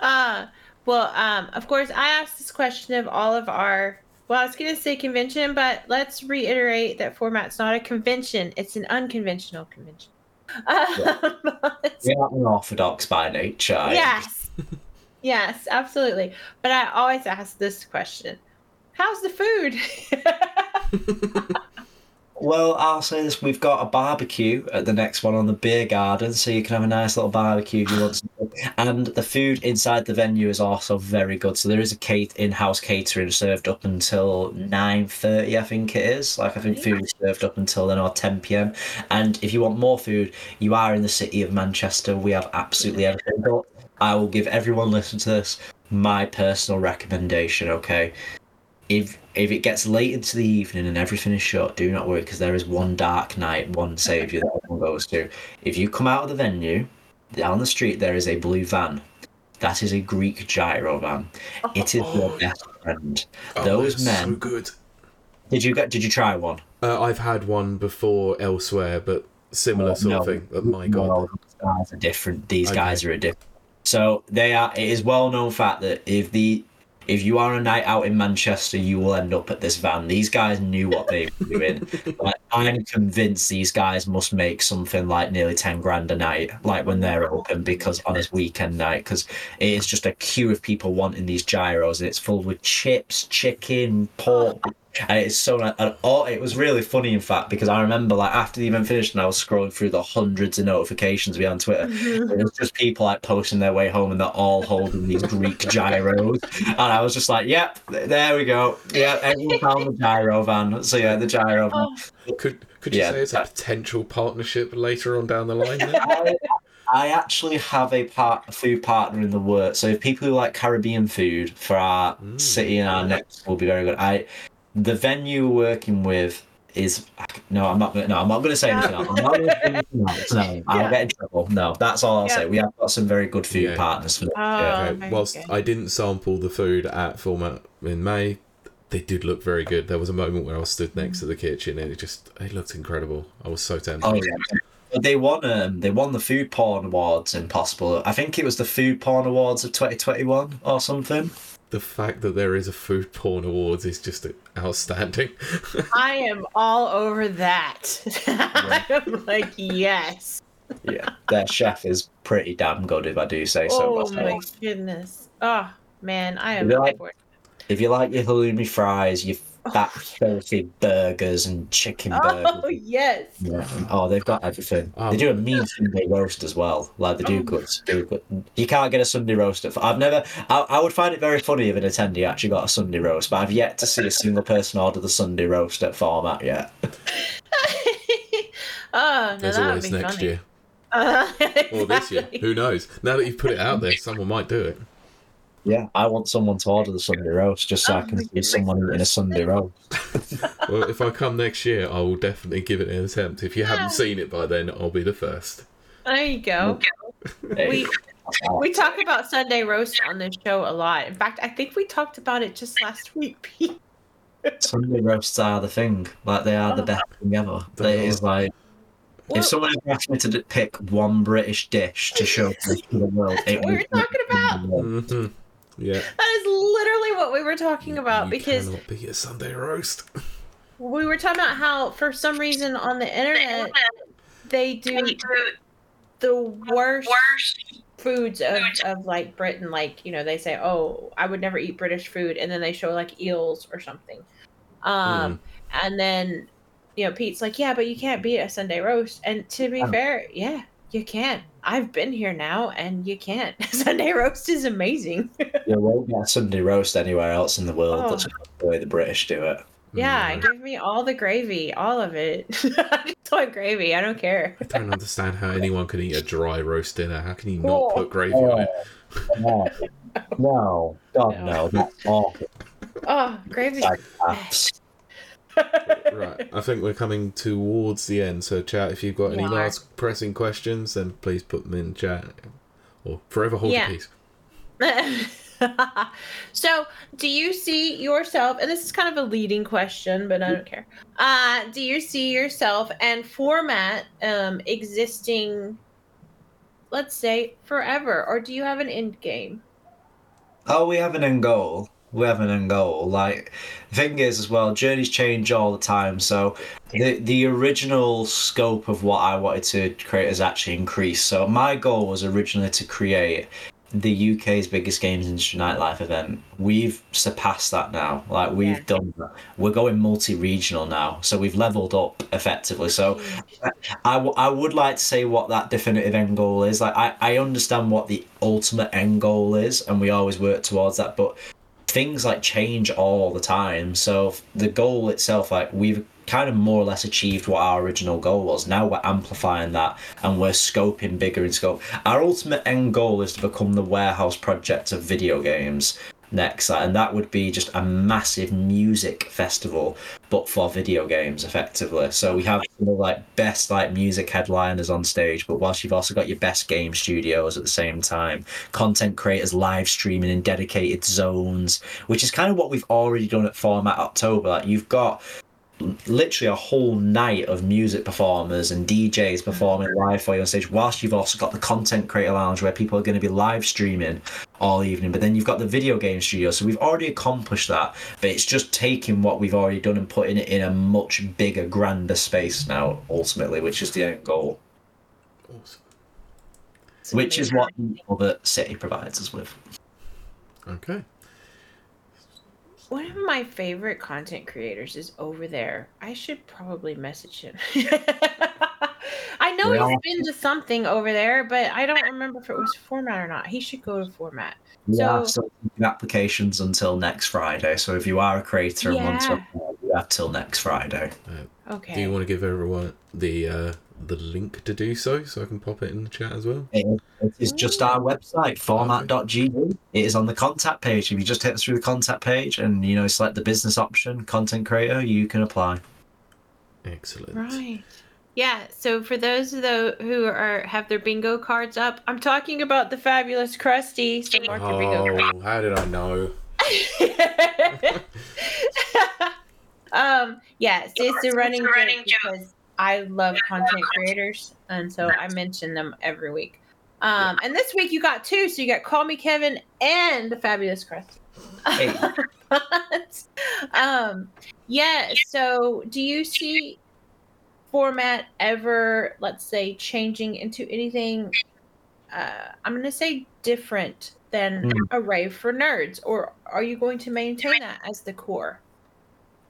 Uh, well, um, of course, I asked this question of all of our. Well, I was going to say convention, but let's reiterate that format's not a convention; it's an unconventional convention. Um, We are unorthodox by nature. Yes, yes, absolutely. But I always ask this question: How's the food? Well, I'll say this: we've got a barbecue at the next one on the beer garden, so you can have a nice little barbecue if you want. And the food inside the venue is also very good. So there is a cate- in-house catering served up until nine thirty, I think it is. Like I think food is served up until then or ten p.m. And if you want more food, you are in the city of Manchester. We have absolutely everything. But I will give everyone listening to this my personal recommendation. Okay, if if it gets late into the evening and everything is shut, do not worry because there is one dark night, one saviour that everyone goes to. If you come out of the venue, down the street there is a blue van. That is a Greek gyro van. It is your Oh. best friend. Oh, Those they're so men. good. Did you get? Did you try one? Uh, I've had one before elsewhere, but similar Oh, sort of thing. Oh my god. No, these guys are different. These Okay. guys are a different. So they are. It is well known fact that if the if you are a night out in Manchester, you will end up at this van. These guys knew what they were doing. like, I'm convinced these guys must make something like nearly ten grand a night, like when they're open, because on this weekend night, because it is just a queue of people wanting these gyros, and it's full with chips, chicken, pork, and it's so nice. And all, it was really funny, in fact, because I remember like after the event finished, and I was scrolling through the hundreds of notifications we had on Twitter. It was just people like posting their way home, and they're all holding these Greek gyros, and I was just like, "Yep, there we go. Yeah, everyone found the gyro van." So yeah, the gyro van. Oh, Could could you Yeah. say it's a potential partnership later on down the line? I, I actually have a part a food partner in the works. So if people who like Caribbean food for our Mm. city and our next will be very good. I the venue we're working with is no, I'm not gonna no, I'm not gonna say Yeah. anything else. I'm not gonna say anything else. No, I'll get in trouble. No, that's all I'll Yeah. say. We have got some very good food Yeah. partners for. Oh, yeah. Okay, whilst good. I didn't sample the food at format in May, they did look very good. There was a moment where I was stood next to the kitchen and it just it looked incredible. I was so tempted. Oh yeah. They won um they won the food porn awards in possible. I think it was the food porn awards of 2021 or something. The fact that there is a food porn awards is just outstanding. I am all over that. I'm like, yes. Yeah, their chef is pretty damn good if I do say so Oh my goodness. Oh man, I am Is it like- If you like your halloumi fries, your fat filthy burgers and chicken burgers. Oh yes. Yeah. Oh, they've got everything. Um, they do a mean Sunday roast as well. Like they do Oh. good. You can't get a Sunday roast. At, I've never. I, I would find it very funny if an attendee actually got a Sunday roast, but I've yet to see a single person order the Sunday roast at format yet. oh no, There's that would always be next funny. year. Uh, Or this year. Who knows? Now that you've put it out there, someone might do it. Yeah, I want someone to order the Sunday roast just so Oh I can my see someone eating a Sunday roast. Well, if I come next year, I will definitely give it an attempt. If you haven't seen it by then, I'll be the first. There you go. We we talk about Sunday roast on this show a lot. In fact, I think we talked about it just last week, Pete. Sunday roasts are the thing. Like they are the Oh. best thing ever. They It is like Well, if someone ever asked me to pick one British dish to show to the world, it what we would were talking about. Yeah. That is literally what we were talking about you because cannot be a Sunday roast. we were talking about how for some reason on the internet they do the worst foods of, of like Britain. Like, you know, they say, Oh, I would never eat British food and then they show like eels or something. Um and then you know, Pete's like, Yeah, but you can't beat a Sunday roast. And to be Oh. fair, yeah, you can't. I've been here now and you can't. Sunday roast is amazing. You won't get Sunday roast anywhere else in the world. Oh. That's the way the British do it. Yeah, Mm, give me all the gravy, all of it. I just want gravy. I don't care. I don't understand how anyone can eat a dry roast dinner. How can you not Oh. put gravy on it? no, no, God No. no, that's awful. Oh, gravy. Like, apps. Right, I think we're coming towards the end. So, chat, if you've got any Yeah. last pressing questions, then please put them in chat. Or forever hold Yeah. your peace. so, do you see yourself, and this is kind of a leading question, but I don't care. Uh, do you see yourself and format um, existing, let's say, forever, or do you have an end game? Oh, we have an end goal. We have an end goal. Like the thing is as well, journeys change all the time. So the the original scope of what I wanted to create has actually increased. So my goal was originally to create the UK's biggest games industry nightlife event. We've surpassed that now. Like we've Yeah. done that. We're going multi-regional now. So we've leveled up effectively. So I, w- I would like to say what that definitive end goal is. Like I, I understand what the ultimate end goal is, and we always work towards that. But things like change all the time. So the goal itself, like we've kind of more or less achieved what our original goal was. Now we're amplifying that and we're scoping bigger in scope. Our ultimate end goal is to become the warehouse project of video games next and that would be just a massive music festival but for video games effectively. So we have know, like best like music headliners on stage but whilst you've also got your best game studios at the same time content creators live streaming in dedicated zones which is kind of what we've already done at format october. Like you've got literally a whole night of music performers and DJs performing live for you on stage. Whilst you've also got the content creator lounge where people are going to be live streaming all evening. But then you've got the video game studio. So we've already accomplished that. But it's just taking what we've already done and putting it in a much bigger, grander space now. Ultimately, which is the end goal. Awesome. Which is what the other city provides us with. Okay. One of my favorite content creators is over there. I should probably message him. I know Yeah. he's been to something over there, but I don't remember if it was format or not. He should go to format. We So- are still taking applications until next Friday. So if you are a creator and want to Yeah. apply, you have till next Friday. Okay. Do you want to give everyone the uh, the link to do so, so I can pop it in the chat as well? It is, it is just our website, format.gg. It is on the contact page. If you just hit through the contact page and you know select the business option, content creator, you can apply. Excellent. Right. Yeah. So for those of the who are have their bingo cards up, I'm talking about the fabulous Krusty. So mark your bingo Oh, how did I know? um yes it's a running, running joke because i love content creators and so i mention them every week um and this week you got two so you got call me kevin and the fabulous crust Hey. um yeah so do you see format ever let's say changing into anything uh i'm gonna say different than Mm. a rave for nerds or are you going to maintain that as the core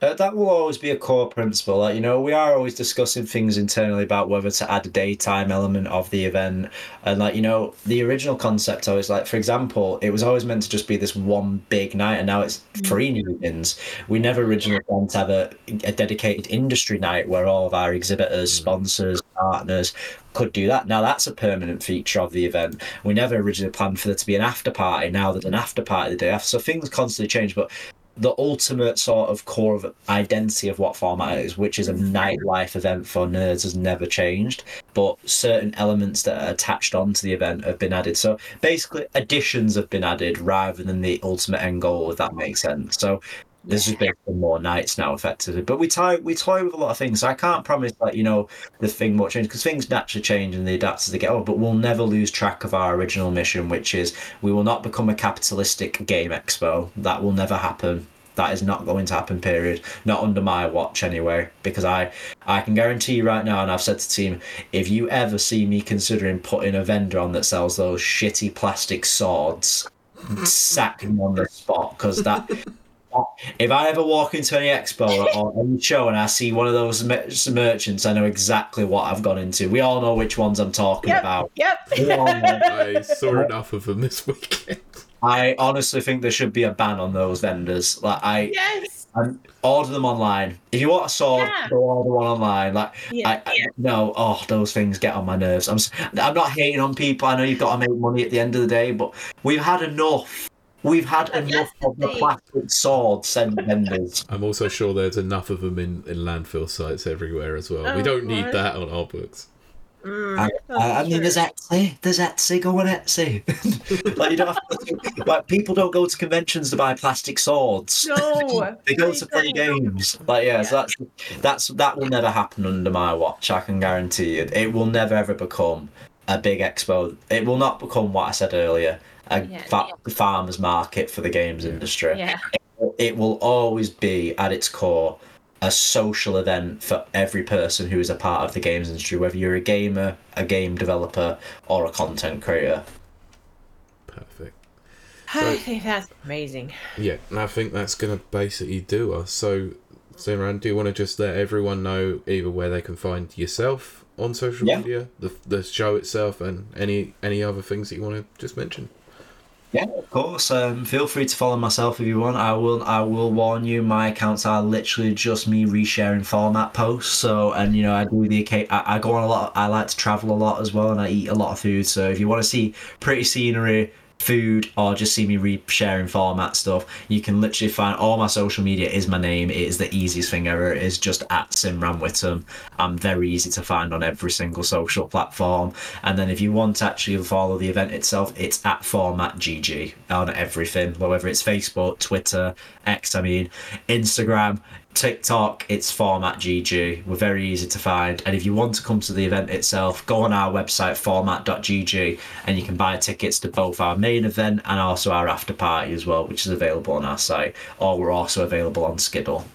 Uh, that will always be a core principle. Like, you know, we are always discussing things internally about whether to add a daytime element of the event. And, like, you know, the original concept always, like, for example, it was always meant to just be this one big night, and now it's three new evenings. We never originally planned to have a, a dedicated industry night where all of our exhibitors, sponsors, partners could do that. Now, that's a permanent feature of the event. We never originally planned for there to be an after party. Now there's an after party the day after. So things constantly change, but the ultimate sort of core of identity of what format is, which is a mm-hmm. nightlife event for nerds, has never changed. But certain elements that are attached onto the event have been added. So basically, additions have been added rather than the ultimate end goal, if that makes sense. So there's just basically more nights now, effectively. But we toy we toy with a lot of things. So I can't promise that you know the thing won't change because things naturally change and they adapt as they get on. But we'll never lose track of our original mission, which is we will not become a capitalistic game expo. That will never happen. That is not going to happen. Period. Not under my watch, anyway. Because I, I can guarantee you right now, and I've said to the team, if you ever see me considering putting a vendor on that sells those shitty plastic swords, sack him on the spot because that. If I ever walk into any expo or any show and I see one of those merchants, I know exactly what I've gone into. We all know which ones I'm talking Yep. about. yep We all know. I saw enough of them this weekend. I honestly think there should be a ban on those vendors. Like I, yes and order them online. If you want a sword, Yeah. go order one online. Like yeah I, I no, oh, those things get on my nerves. I'm, s- I'm not hating on people. I know you've got to make money at the end of the day, but we've had enough. We've had That's enough of the thing. plastic sword send vendors. I'm also sure there's enough of them in, in landfill sites everywhere as well. we Oh, don't need what? that on our books. Mm, I, I, I mean, true. there's Etsy. There's Etsy. Go on Etsy. like you don't have to. Like people don't go to conventions to buy plastic swords. no They go to play don't. games. Like yeah, so that's that's that will never happen under my watch. I can guarantee you. It will never ever become a big expo. It will not become what I said earlier. A Yeah. fa- farmers market for the games industry. yeah It will always be at its core a social event for every person who is a part of the games industry, whether you're a gamer, a game developer, or a content creator. Perfect. i think that's amazing Yeah, and I think that's going to basically do us. So, Simran, do you want to just let everyone know either where they can find yourself on social Yeah. media, the the show itself, and any any other things that you want to just mention? Yeah, of course. Um, feel free to follow myself if you want. I will. I will warn you. My accounts are literally just me resharing format posts. So, and you know, I do the. I, I go on a lot. I like to travel a lot as well, and I eat a lot of food. So, if you want to see pretty scenery, food, or just see me resharing format stuff, you can literally find all my social media. Is my name. It is the easiest thing ever. It is just at Simran Whitham. I'm very easy to find on every single social platform. And then if you want to actually follow the event itself, it's at Format GG on everything, whether it's Facebook, Twitter, X, I mean, Instagram. TikTok, it's Format GG. We're very easy to find. And if you want to come to the event itself, go on our website, format.gg, and you can buy tickets to both our main event and also our after party as well, which is available on our site. Or we're also available on Skiddle.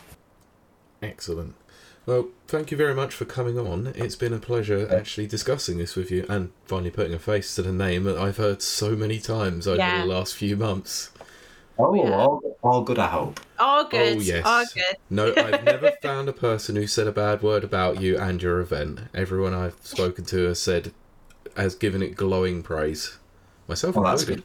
Excellent. Well, thank you very much for coming on. It's been a pleasure actually discussing this with you and finally putting a face to the name that I've heard so many times over Yeah. the last few months. Oh, Yeah. all, all good, I hope. All oh, good. Oh, yes. All good. No, I've never found a person who said a bad word about you and your event. Everyone I've spoken to has said, has given it glowing praise. Myself Well, that's included.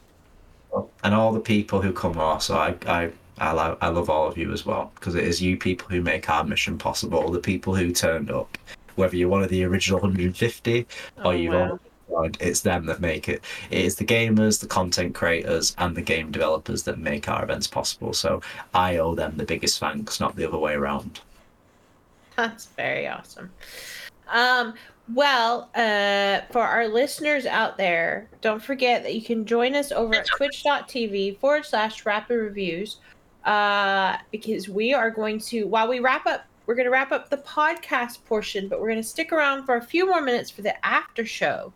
And all the people who come also, I, I, I, lo- I love all of you as well, because it is you people who make our mission possible, the people who turned up. Whether you're one of the original 150 or Oh, you've wow. already it's them that make it. It is the gamers, the content creators, and the game developers that make our events possible. So I owe them the biggest thanks, not the other way around. That's very awesome. Um, well, uh, for our listeners out there, don't forget that you can join us over at twitch.tv forward slash rapid reviews. Uh, because we are going to, while we wrap up, we're going to wrap up the podcast portion, but we're going to stick around for a few more minutes for the after show,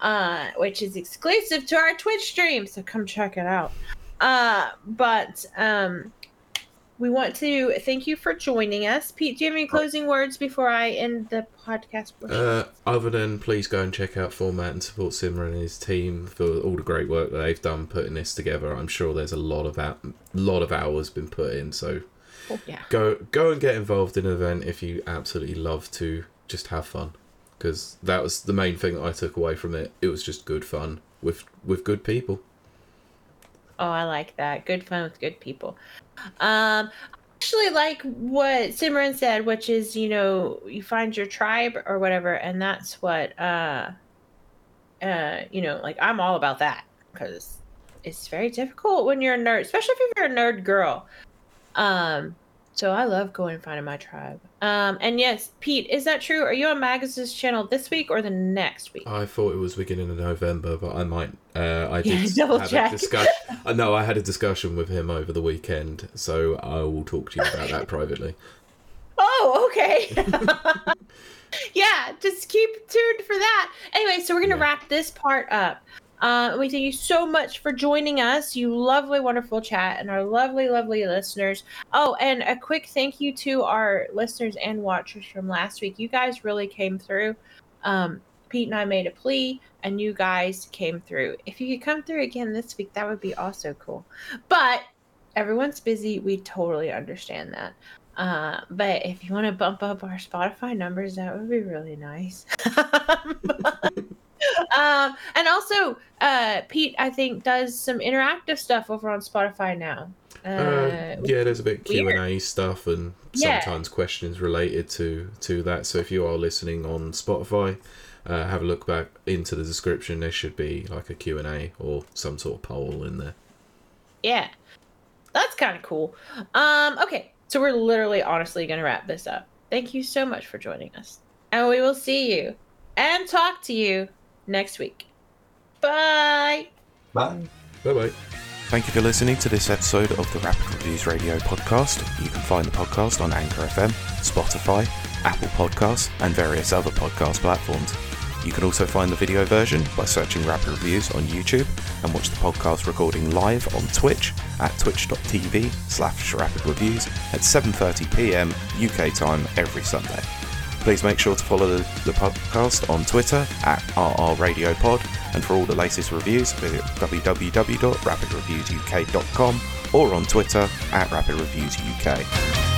uh, which is exclusive to our Twitch stream. So come check it out. Uh, but, um, we want to thank you for joining us. Pete, do you have any closing words before I end the podcast? Uh, other than please go and check out Format and support Simran and his team for all the great work that they've done putting this together. I'm sure there's a lot of out, lot of hours been put in. So Oh, yeah. go go and get involved in an event if you absolutely love to just have fun because that was the main thing that I took away from it. It was just good fun with with good people. Oh, I like that. Good fun with good people. Um, I actually, like what Simran said, which is you know you find your tribe or whatever, and that's what uh, uh, you know, like I'm all about that because it's very difficult when you're a nerd, especially if you're a nerd girl. Um, so I love going and finding my tribe. Um, and yes, Pete, is that true? Are you on Magaz's channel this week or the next week? I thought it was beginning of November, but I might. Uh, I Yeah, did double have check. a discussion. uh, no, I had a discussion with him over the weekend, so I will talk to you about that privately. Oh, okay. yeah, just keep tuned for that. Anyway, so we're gonna Yeah. wrap this part up. Uh, we thank you so much for joining us, you lovely, wonderful chat, and our lovely, lovely listeners. Oh, and a quick thank you to our listeners and watchers from last week. You guys really came through. Um, Pete and I made a plea, and you guys came through. If you could come through again this week, that would be also cool. But everyone's busy. We totally understand that. Uh, but if you want to bump up our Spotify numbers, that would be really nice. um, and also, uh, Pete, I think, does some interactive stuff over on Spotify now. Uh, Uh, yeah, there's a bit Q and A stuff, and Yeah. sometimes questions related to to that. So if you are listening on Spotify, uh, have a look back into the description. There should be like a Q and A or some sort of poll in there. yeah, that's kind of cool. Um, okay, so we're literally, honestly, gonna wrap this up. Thank you so much for joining us, and we will see you and talk to you next week. Bye. Bye. Bye bye. Thank you for listening to this episode of the Rapid Reviews Radio podcast. You can find the podcast on Anchor FM, Spotify, Apple Podcasts, and various other podcast platforms. You can also find the video version by searching Rapid Reviews on YouTube and watch the podcast recording live on Twitch at twitch.tv slash rapid reviews at 7.30pm UK time every Sunday. Please make sure to follow the, the podcast on Twitter at RRRadiopod, and for all the latest reviews, visit www.rapidreviewsuk.com or on Twitter at rapidreviewsuk.